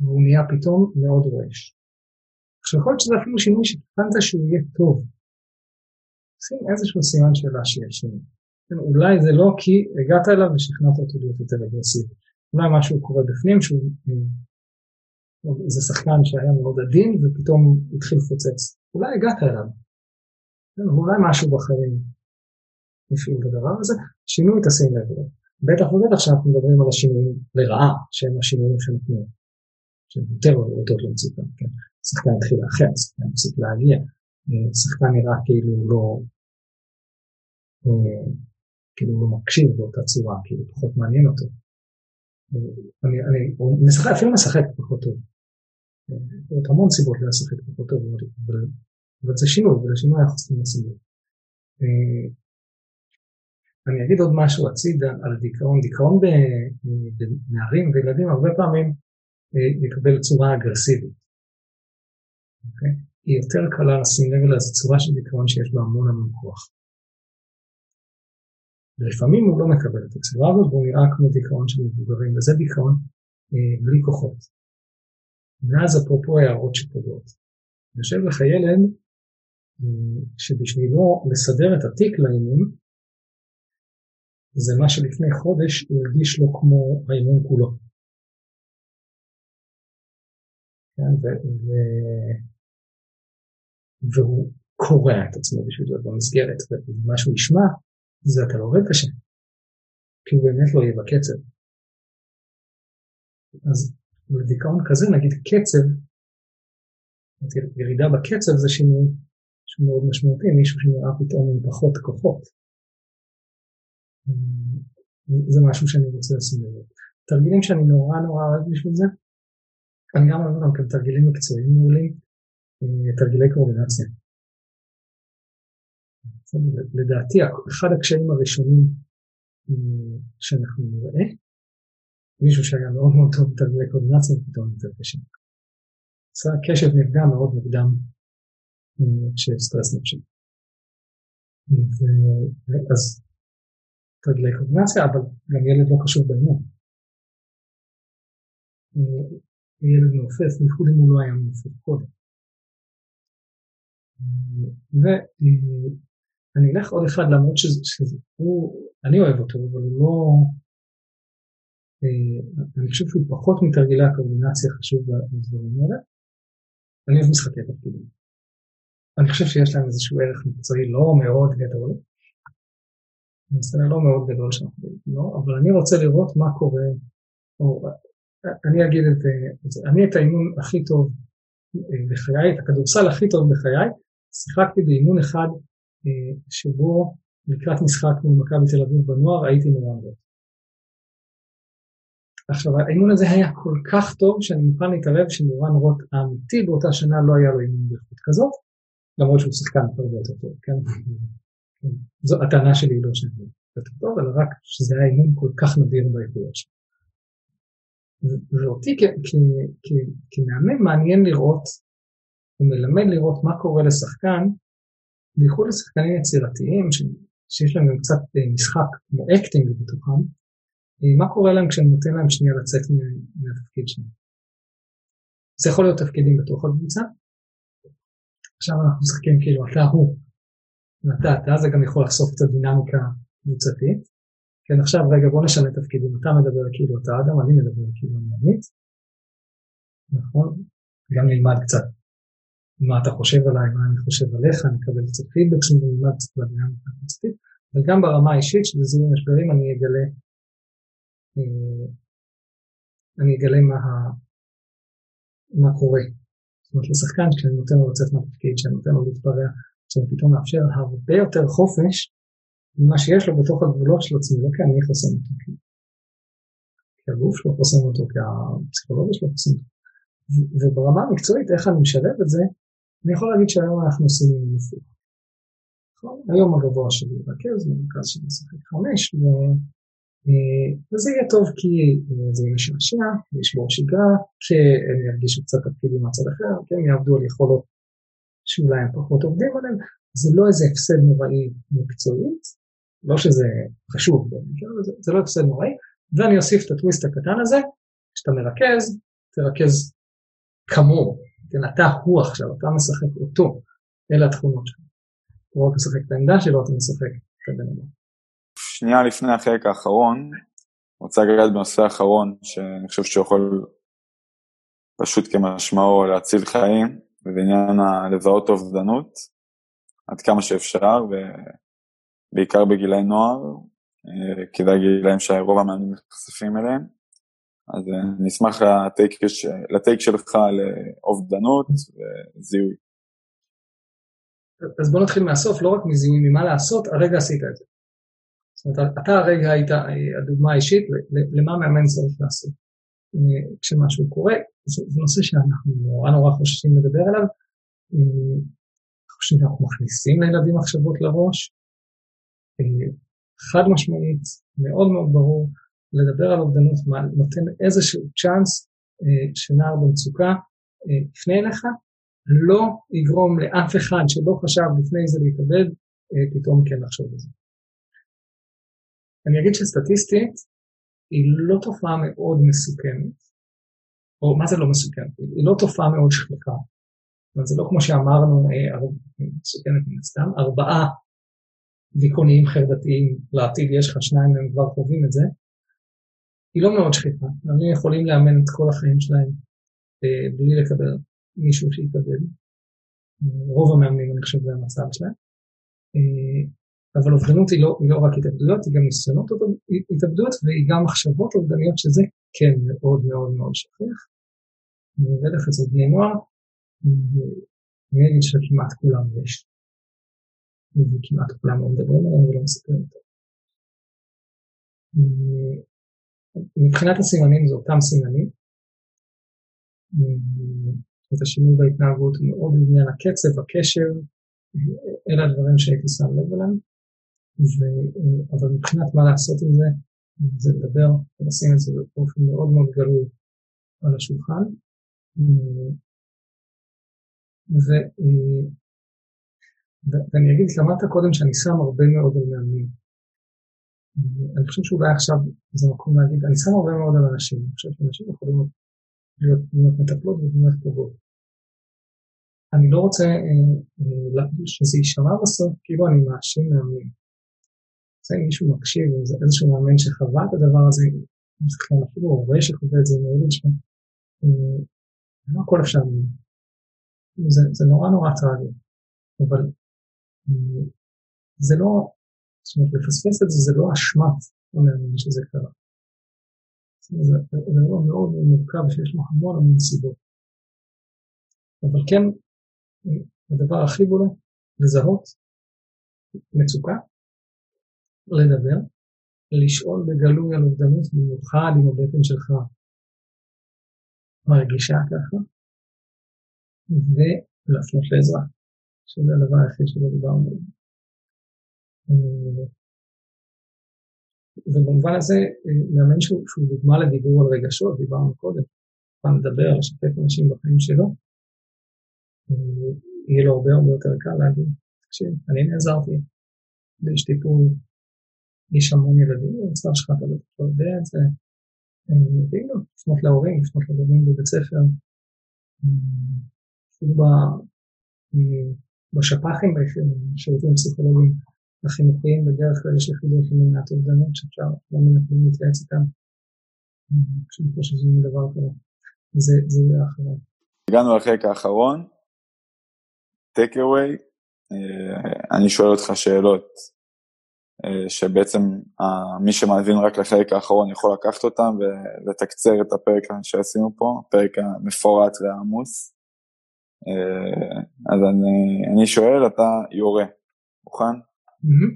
והוא נהיה פתאום מאוד רועש. עכשיו יכול להיות שזה אפילו שינוי שתכנת שהוא יהיה טוב. שים איזשהו סימן שאלה שיש שינוי. כן, אולי זה לא כי הגעת אליו ושכנעת אותו להיות יותר אגרסיבי. אולי משהו קורה בפנים שהוא אה, זה שחקן שהיה מאוד עדין ופתאום התחיל לפוצץ. אולי הגעת אליו. כן, אולי משהו בחיים הפעיל את הדבר הזה, שינוי תשים לב. בטח ובטח שאנחנו מדברים על השינויים לרעה, שהם השינויים שנתנו, שהם יותר הודות למצוקה, כן? שחקן התחיל לאחר, שחקן הפסיק להגיע, שחקן נראה כאילו לא, כאילו לא מקשיב באותה צורה, כאילו פחות מעניין אותו. אני, אני, הוא משחק, אפילו משחק פחות טוב. יש המון סיבות לשחק פחות טוב, אבל, אבל זה שינוי, ולשינוי אנחנו צריכים לשים לב. אה, אני אגיד עוד משהו הצידה על דיכאון. דיכאון בנערים וילדים הרבה פעמים אה, יקבל צורה אגרסיבית. אוקיי? היא יותר קלה לשים לב זו צורה של דיכאון שיש בה המון המון כוח. ולפעמים הוא לא מקבל את הצורה הזאת והוא נראה כמו דיכאון של מבוגרים, וזה דיכאון אה, בלי כוחות. ואז אפרופו הערות שפוגעות. יושב לך ילד אה, שבשבילו לסדר את התיק לאימון זה מה שלפני חודש הוא הרגיש לו כמו האימון כולו. כן, ו... ו... והוא קורע את עצמו בשביל להיות במסגרת, ומה שהוא ישמע זה אתה לא עובד קשה, כי הוא באמת לא יהיה בקצב. אז לדיכאון כזה נגיד קצב, ירידה בקצב זה שינוי שהוא מאוד משמעותי, מישהו שנראה פתאום עם פחות כוחות. זה משהו שאני רוצה לשים לב. תרגילים שאני נורא נורא אוהב בשביל זה, אני גם אוהב אותם כתרגילים מקצועיים מעולים, תרגילי קואורדינציה. לדעתי אחד הקשיים הראשונים שאנחנו נראה, מישהו שהיה מאוד מאוד טוב בתרגילי קואורדינציה פתאום יותר קשה. הקשב נפגע מאוד מוקדם כשיש סטרס נפשי. אז תרגילי קואורדינציה, אבל גם ילד לא קשור באמון. ילד מעופף, בייחוד אם הוא לא היה מעופף קודם. ואני אלך עוד אחד למרות שהוא, אני אוהב אותו, אבל הוא לא, אה, אני חושב שהוא פחות מתרגילי הקואורדינציה חשוב בדברים האלה. אני אוהב משחקי תפקידים. אני חושב שיש להם איזשהו ערך מקצועי לא מאוד גדול, זה לא מאוד גדול שאנחנו לא, אבל אני רוצה לראות מה קורה, או אני אגיד את זה, אני את האימון הכי טוב אה, בחיי, את הכדורסל הכי טוב בחיי, שיחקתי באימון אחד שבו לקראת משחק מול מכבי תל אביב בנוער הייתי רב. עכשיו האימון הזה היה כל כך טוב שאני מוכן להתערב שמורן רוט האמיתי באותה שנה לא היה לו אימון באיכות כזאת, למרות שהוא שחקן הרבה יותר טוב, כן? זו הטענה שלי לא שאני יותר טוב, אלא רק שזה היה אימון כל כך נדיר באיכויות שלו. ואותי כמאמן מעניין לראות הוא מלמד לראות מה קורה לשחקן בייחוד לשחקנים יצירתיים, שיש להם גם קצת אה, משחק כמו acting בתוכם, אה, מה קורה להם כשאני נותן להם שנייה לצאת מהתפקיד שלהם. זה יכול להיות תפקידים בתוך הקבוצה, עכשיו אנחנו משחקים כאילו אתה הוא ואתה אתה, זה גם יכול לחשוף קצת דינמיקה קבוצתית. כן, עכשיו רגע בוא נשנה תפקידים, אתה מדבר כאילו אתה אדם, אני מדבר כאילו אני עמית. נכון? גם נלמד קצת מה אתה חושב עליי, מה אני חושב עליך, אני אקבל קצת פידבק שלי ונלמד קצת בדינמיקה הקבוצתית, אבל גם ברמה האישית של זיהוי משברים אני אגלה, אה, אני אגלה מה, מה קורה. זאת אומרת לשחקן כשאני נותן לו לצאת מהתפקיד, כשאני נותן לו להתפרע, כשאני פתאום מאפשר הרבה יותר חופש ממה שיש לו בתוך הגבולות של עצמו, לא כי אני חוסם אותו, כי הגוף שלו חוסם אותו, כי הפסיכולוגיה שלו חוסם אותו. וברמה המקצועית, איך אני משלב את זה, אני יכול להגיד שהיום אנחנו עושים הפוך. נכון? היום הגבוה שלי ירכז, במרכז שלי ישחק חמש, ו... אה, וזה יהיה טוב כי אה, זה יהיה משעשע, לשבור שגרה, כי הם ירגישו קצת תפקידים מהצד אחר, כי הם יעבדו על יכולות שאולי הם פחות עובדים עליהם, זה לא איזה הפסד נוראי מקצועית, לא שזה חשוב, זה, זה לא הפסד נוראי, ואני אוסיף את הטוויסט הקטן הזה, כשאתה מרכז, תרכז כמוהו, כן, אתה הוא עכשיו, אתה משחק אותו, אלה התכונות שלך. לא רק משחק את העמדה שלו, אתה משחק את הבן אדם. שנייה לפני החלק האחרון, רוצה לגעת בנושא האחרון, שאני חושב שיכול פשוט כמשמעו להציל חיים, וזה עניין לזהות אובדנות, עד כמה שאפשר, ובעיקר בגילי נוער, אה, כי זה הגילאים שרוב המאמנים נחשפים אליהם. אז אה, אני אשמח לטייק, לטייק שלך לאובדנות וזיהוי. אז בוא נתחיל מהסוף, לא רק מזיהוי ממה לעשות, הרגע עשית את זה. זאת אומרת, אתה הרגע היית הדוגמה האישית למה מאמן צריך לעשות אה, כשמשהו קורה. זה, זה נושא שאנחנו נורא נורא חוששים לדבר עליו. אה, חושבים שאנחנו מכניסים לילדים מחשבות לראש. אה, חד משמעית, מאוד מאוד ברור, לדבר על אובדנות נותן איזשהו צ'אנס שנער במצוקה יפנה אליך, לא יגרום לאף אחד שלא חשב לפני זה להתאבד, פתאום כן לחשוב על זה. אני אגיד שסטטיסטית היא לא תופעה מאוד מסוכנת, או מה זה לא מסוכנת? היא לא תופעה מאוד שכיחה. זה לא כמו שאמרנו, אה, מסוכנת מן הסתם, ארבעה דיכאוניים חרדתיים לעתיד, יש לך שניים והם כבר חווים את זה, היא לא מאוד שכיחה, הם יכולים לאמן את כל החיים שלהם אה, בלי לקבל מישהו שיתאבד. רוב המאמנים אני חושב זה המצב שלהם. אה, אבל אובדנות היא לא, היא לא רק התאבדויות, היא גם ניסיונות התאבדויות והיא גם מחשבות אובדניות שזה כן מאוד מאוד מאוד שכיח. אני אביא לך אצל בני נוער, אני אגיד שכמעט כולם יש. וכמעט כולם לא מדברים עליהם ולא מספרים אותו. מבחינת הסימנים זה אותם סימנים. את השינוי בהתנהגות מאוד בעניין הקצב, הקשר, אלה הדברים שהייתי שם לב אליהם. ו... אבל מבחינת מה לעשות עם זה, זה לדבר ולשים את זה באופן מאוד מאוד גלוי על השולחן. ו... ואני אגיד, למדת קודם שאני שם הרבה מאוד על מאמנים. אני חושב שאולי עכשיו זה מקום להגיד, אני שם הרבה מאוד על אנשים, אני חושב שאנשים יכולים להיות דמות מטפלות ודמות טובות. אני לא רוצה אה, אה, שזה יישמע בסוף כאילו אני מאשים מאמנים. זה אם מישהו מקשיב, אם זה איזשהו מאמן שחווה את הדבר הזה, אם זה כאן אפילו הורה שחווה את זה עם הילד שלו, אה, לא הכל אפשר ללמוד. זה נורא נורא טרגי, אבל אה, זה לא, זאת אומרת, לפספס את זה זה לא אשמת המאמן שזה קרה. זה דבר מאוד מורכב שיש לו המון המון סיבות. אבל כן, הדבר הכי בולט, לזהות מצוקה, לדבר, לשאול בגלוי על אובדנות, במיוחד אם הבטן שלך מרגישה ככה, ולהפנות לעזרה, שזה הדבר היחיד שלא דיברנו עליו. ובמובן הזה, מאמן שהוא, שהוא דוגמה לדיבור על רגשות, דיברנו קודם, פעם לדבר, לשתף אנשים בחיים שלו, יהיה לו הרבה הרבה יותר קל להגיד, תקשיב, אני נעזרתי באיש טיפול, איש המון ילדים, במצב שלך אתה לא יודע את זה, לא, לפנות להורים, לפנות לגורמים בבית ספר, אפילו בשפ"חים, בשירותים הפסיכולוגיים החינוכיים, בדרך כלל יש יחידות למניעת אובדנות שאפשר לא מן הפנים להתייעץ איתם. אני חושב שזה דבר כזה, זה יהיה האחרון. הגענו לחלק האחרון, טק אווי, אה, אני שואל אותך שאלות אה, שבעצם מי שמאזין רק לחלק האחרון יכול לקחת אותם ולתקצר את הפרק שעשינו פה, הפרק המפורט והעמוס. אה, אז אני, אני שואל, אתה יורה, מוכן? Mm-hmm.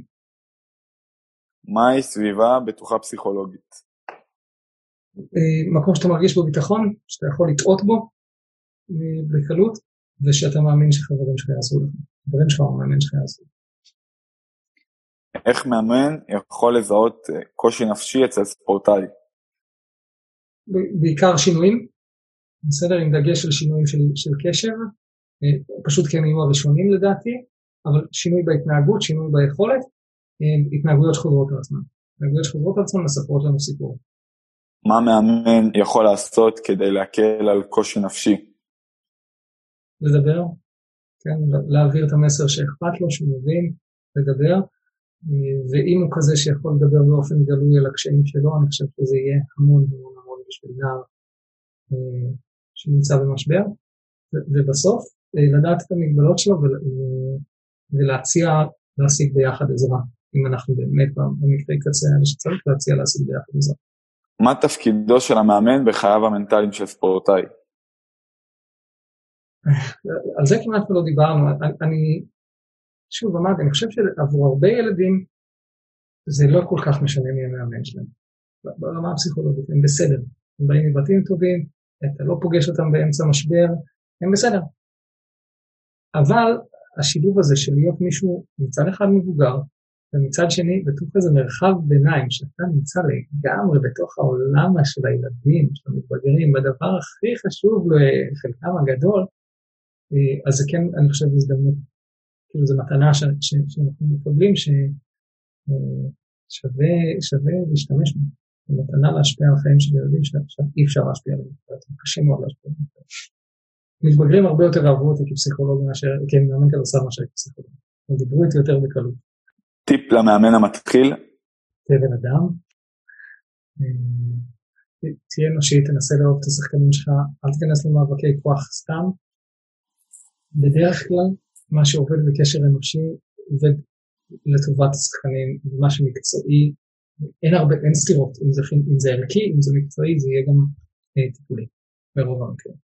מהי סביבה בטוחה פסיכולוגית? מקום שאתה מרגיש בו ביטחון, שאתה יכול לטעות בו בקלות, ושאתה מאמין שחברים שלך יעשו לך. חברים שלך או מאמן שלך יעשו. איך מאמן יכול לזהות אה, קושי נפשי אצל ספורטאי? בעיקר שינויים, בסדר? עם דגש על שינויים של, של קשב, אה, פשוט כי הם יהיו הראשונים לדעתי, אבל שינוי בהתנהגות, שינוי ביכולת, אה, התנהגויות שחוזרות על עצמן. התנהגויות שחוזרות על עצמן מספרות לנו סיפור. מה מאמן יכול לעשות כדי להקל על קושי נפשי? לדבר, כן, להעביר את המסר שאכפת לו, שהוא מבין, לדבר, ואם הוא כזה שיכול לדבר באופן גלוי על הקשיים שלו, אני חושב שזה יהיה המון המון המון בשביל נער אה, שנמצא במשבר, ובסוף אה, לדעת את המגבלות שלו ולהציע להשיג ביחד עזרה, אם אנחנו באמת במקרה קצה האלה שצריך להציע להשיג ביחד עזרה. מה תפקידו של המאמן בחייו המנטליים של ספורטאי? על זה כמעט לא דיברנו, אני, שוב אמרתי, אני חושב שעבור הרבה ילדים זה לא כל כך משנה מי המאמן שלהם. ברמה הפסיכולוגית, הם בסדר, הם באים מבתים טובים, אתה לא פוגש אותם באמצע משבר, הם בסדר. אבל השילוב הזה של להיות מישהו מצד אחד מבוגר, ומצד שני בתוך איזה מרחב ביניים, שאתה נמצא לגמרי בתוך העולם של הילדים, של המתבגרים, בדבר הכי חשוב לחלקם הגדול, אה, אז זה כן, אני חושב, הזדמנות. כאילו זו מתנה ש, ש, שאנחנו מקבלים, ששווה אה, להשתמש בה. זו מתנה להשפיע על החיים של ילדים שאי אפשר להשפיע עליהם, קשה מאוד להשפיע עליהם. מתבגרים הרבה יותר אהבו אותי כפסיכולוג מאשר, כמאמן כדורסל מאשר כפסיכולוג. הם דיברו איתי יותר בקלות. טיפ למאמן המתחיל? תהיה בן אדם. אה, תהיה אנושי, תנסה לאהוב את השחקנים שלך, אל תיכנס למאבקי כוח סתם, בדרך כלל מה שעובד בקשר אנושי עובד לטובת השחקנים, ומה שמקצועי, אין הרבה, אין סתירות, אם זה, אם זה ערכי, אם זה מקצועי, זה יהיה גם אה, טיפולי, ברוב המקרים.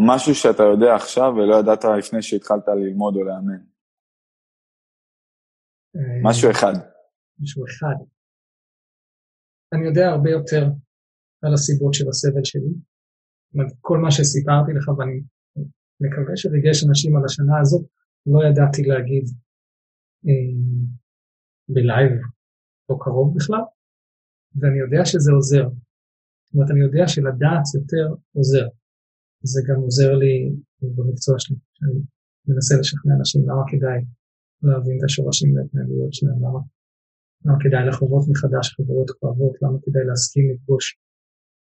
משהו שאתה יודע עכשיו ולא ידעת לפני שהתחלת ללמוד או לאמן. אה, משהו אחד. משהו אחד. אני יודע הרבה יותר על הסיבות של הסבל שלי. כל מה שסיפרתי לך, ואני מקווה שריגש אנשים על השנה הזאת, לא ידעתי להגיד אה, בלייב או קרוב בכלל, ואני יודע שזה עוזר. זאת אומרת, אני יודע שלדעת יותר עוזר. זה גם עוזר לי במקצוע שלי, שאני מנסה לשכנע אנשים למה כדאי להבין את השורשים וההתנהגויות שלהם, למה, למה כדאי לחוות מחדש חברות כואבות, למה כדאי להסכים לפגוש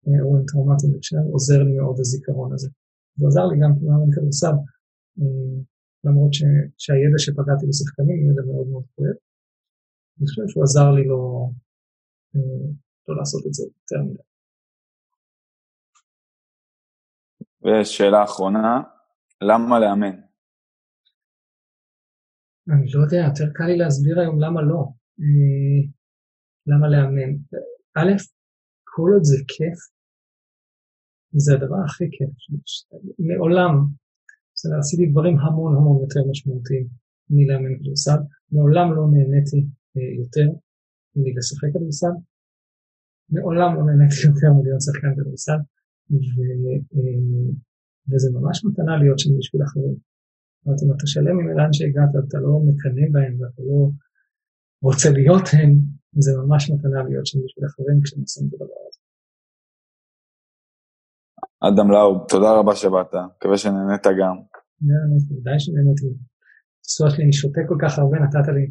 אה, אירועים טראומטיים, עוזר לי מאוד הזיכרון הזה. זה עזר לי גם כמאמן כדורסל, אה, למרות ש, שהידע שפגעתי בשחקנים הוא ידע מאוד מאוד כואב. אני חושב שהוא עזר לי לא, אה, לא לעשות את זה יותר מדי. ושאלה אחרונה, למה לאמן? אני לא יודע, יותר קל לי להסביר היום למה לא. אה, למה לאמן? א', כל עוד זה כיף, זה הדבר הכי כיף. מעולם, בסדר, עשיתי דברים המון המון יותר משמעותיים מלאמן כדורסל, מעולם לא נהניתי אה, יותר מלשחק כדורסל, מעולם לא נהניתי יותר מלהיות שחקן כדורסל, ו, אה, וזה ממש מתנה להיות שם בשביל אחרים. זאת אומרת, אם אתה שלם עם לאן שהגעת, אתה לא מקנא בהם ואתה לא רוצה להיות הם, זה ממש מתנה להיות שם בשביל אחרים כשהם עושים את הדבר הזה. אדם לאו, תודה רבה שבאת, מקווה שנהנית גם. ודאי שנהניתי. סורי שלי, אני שותה כל כך הרבה, נתת לי.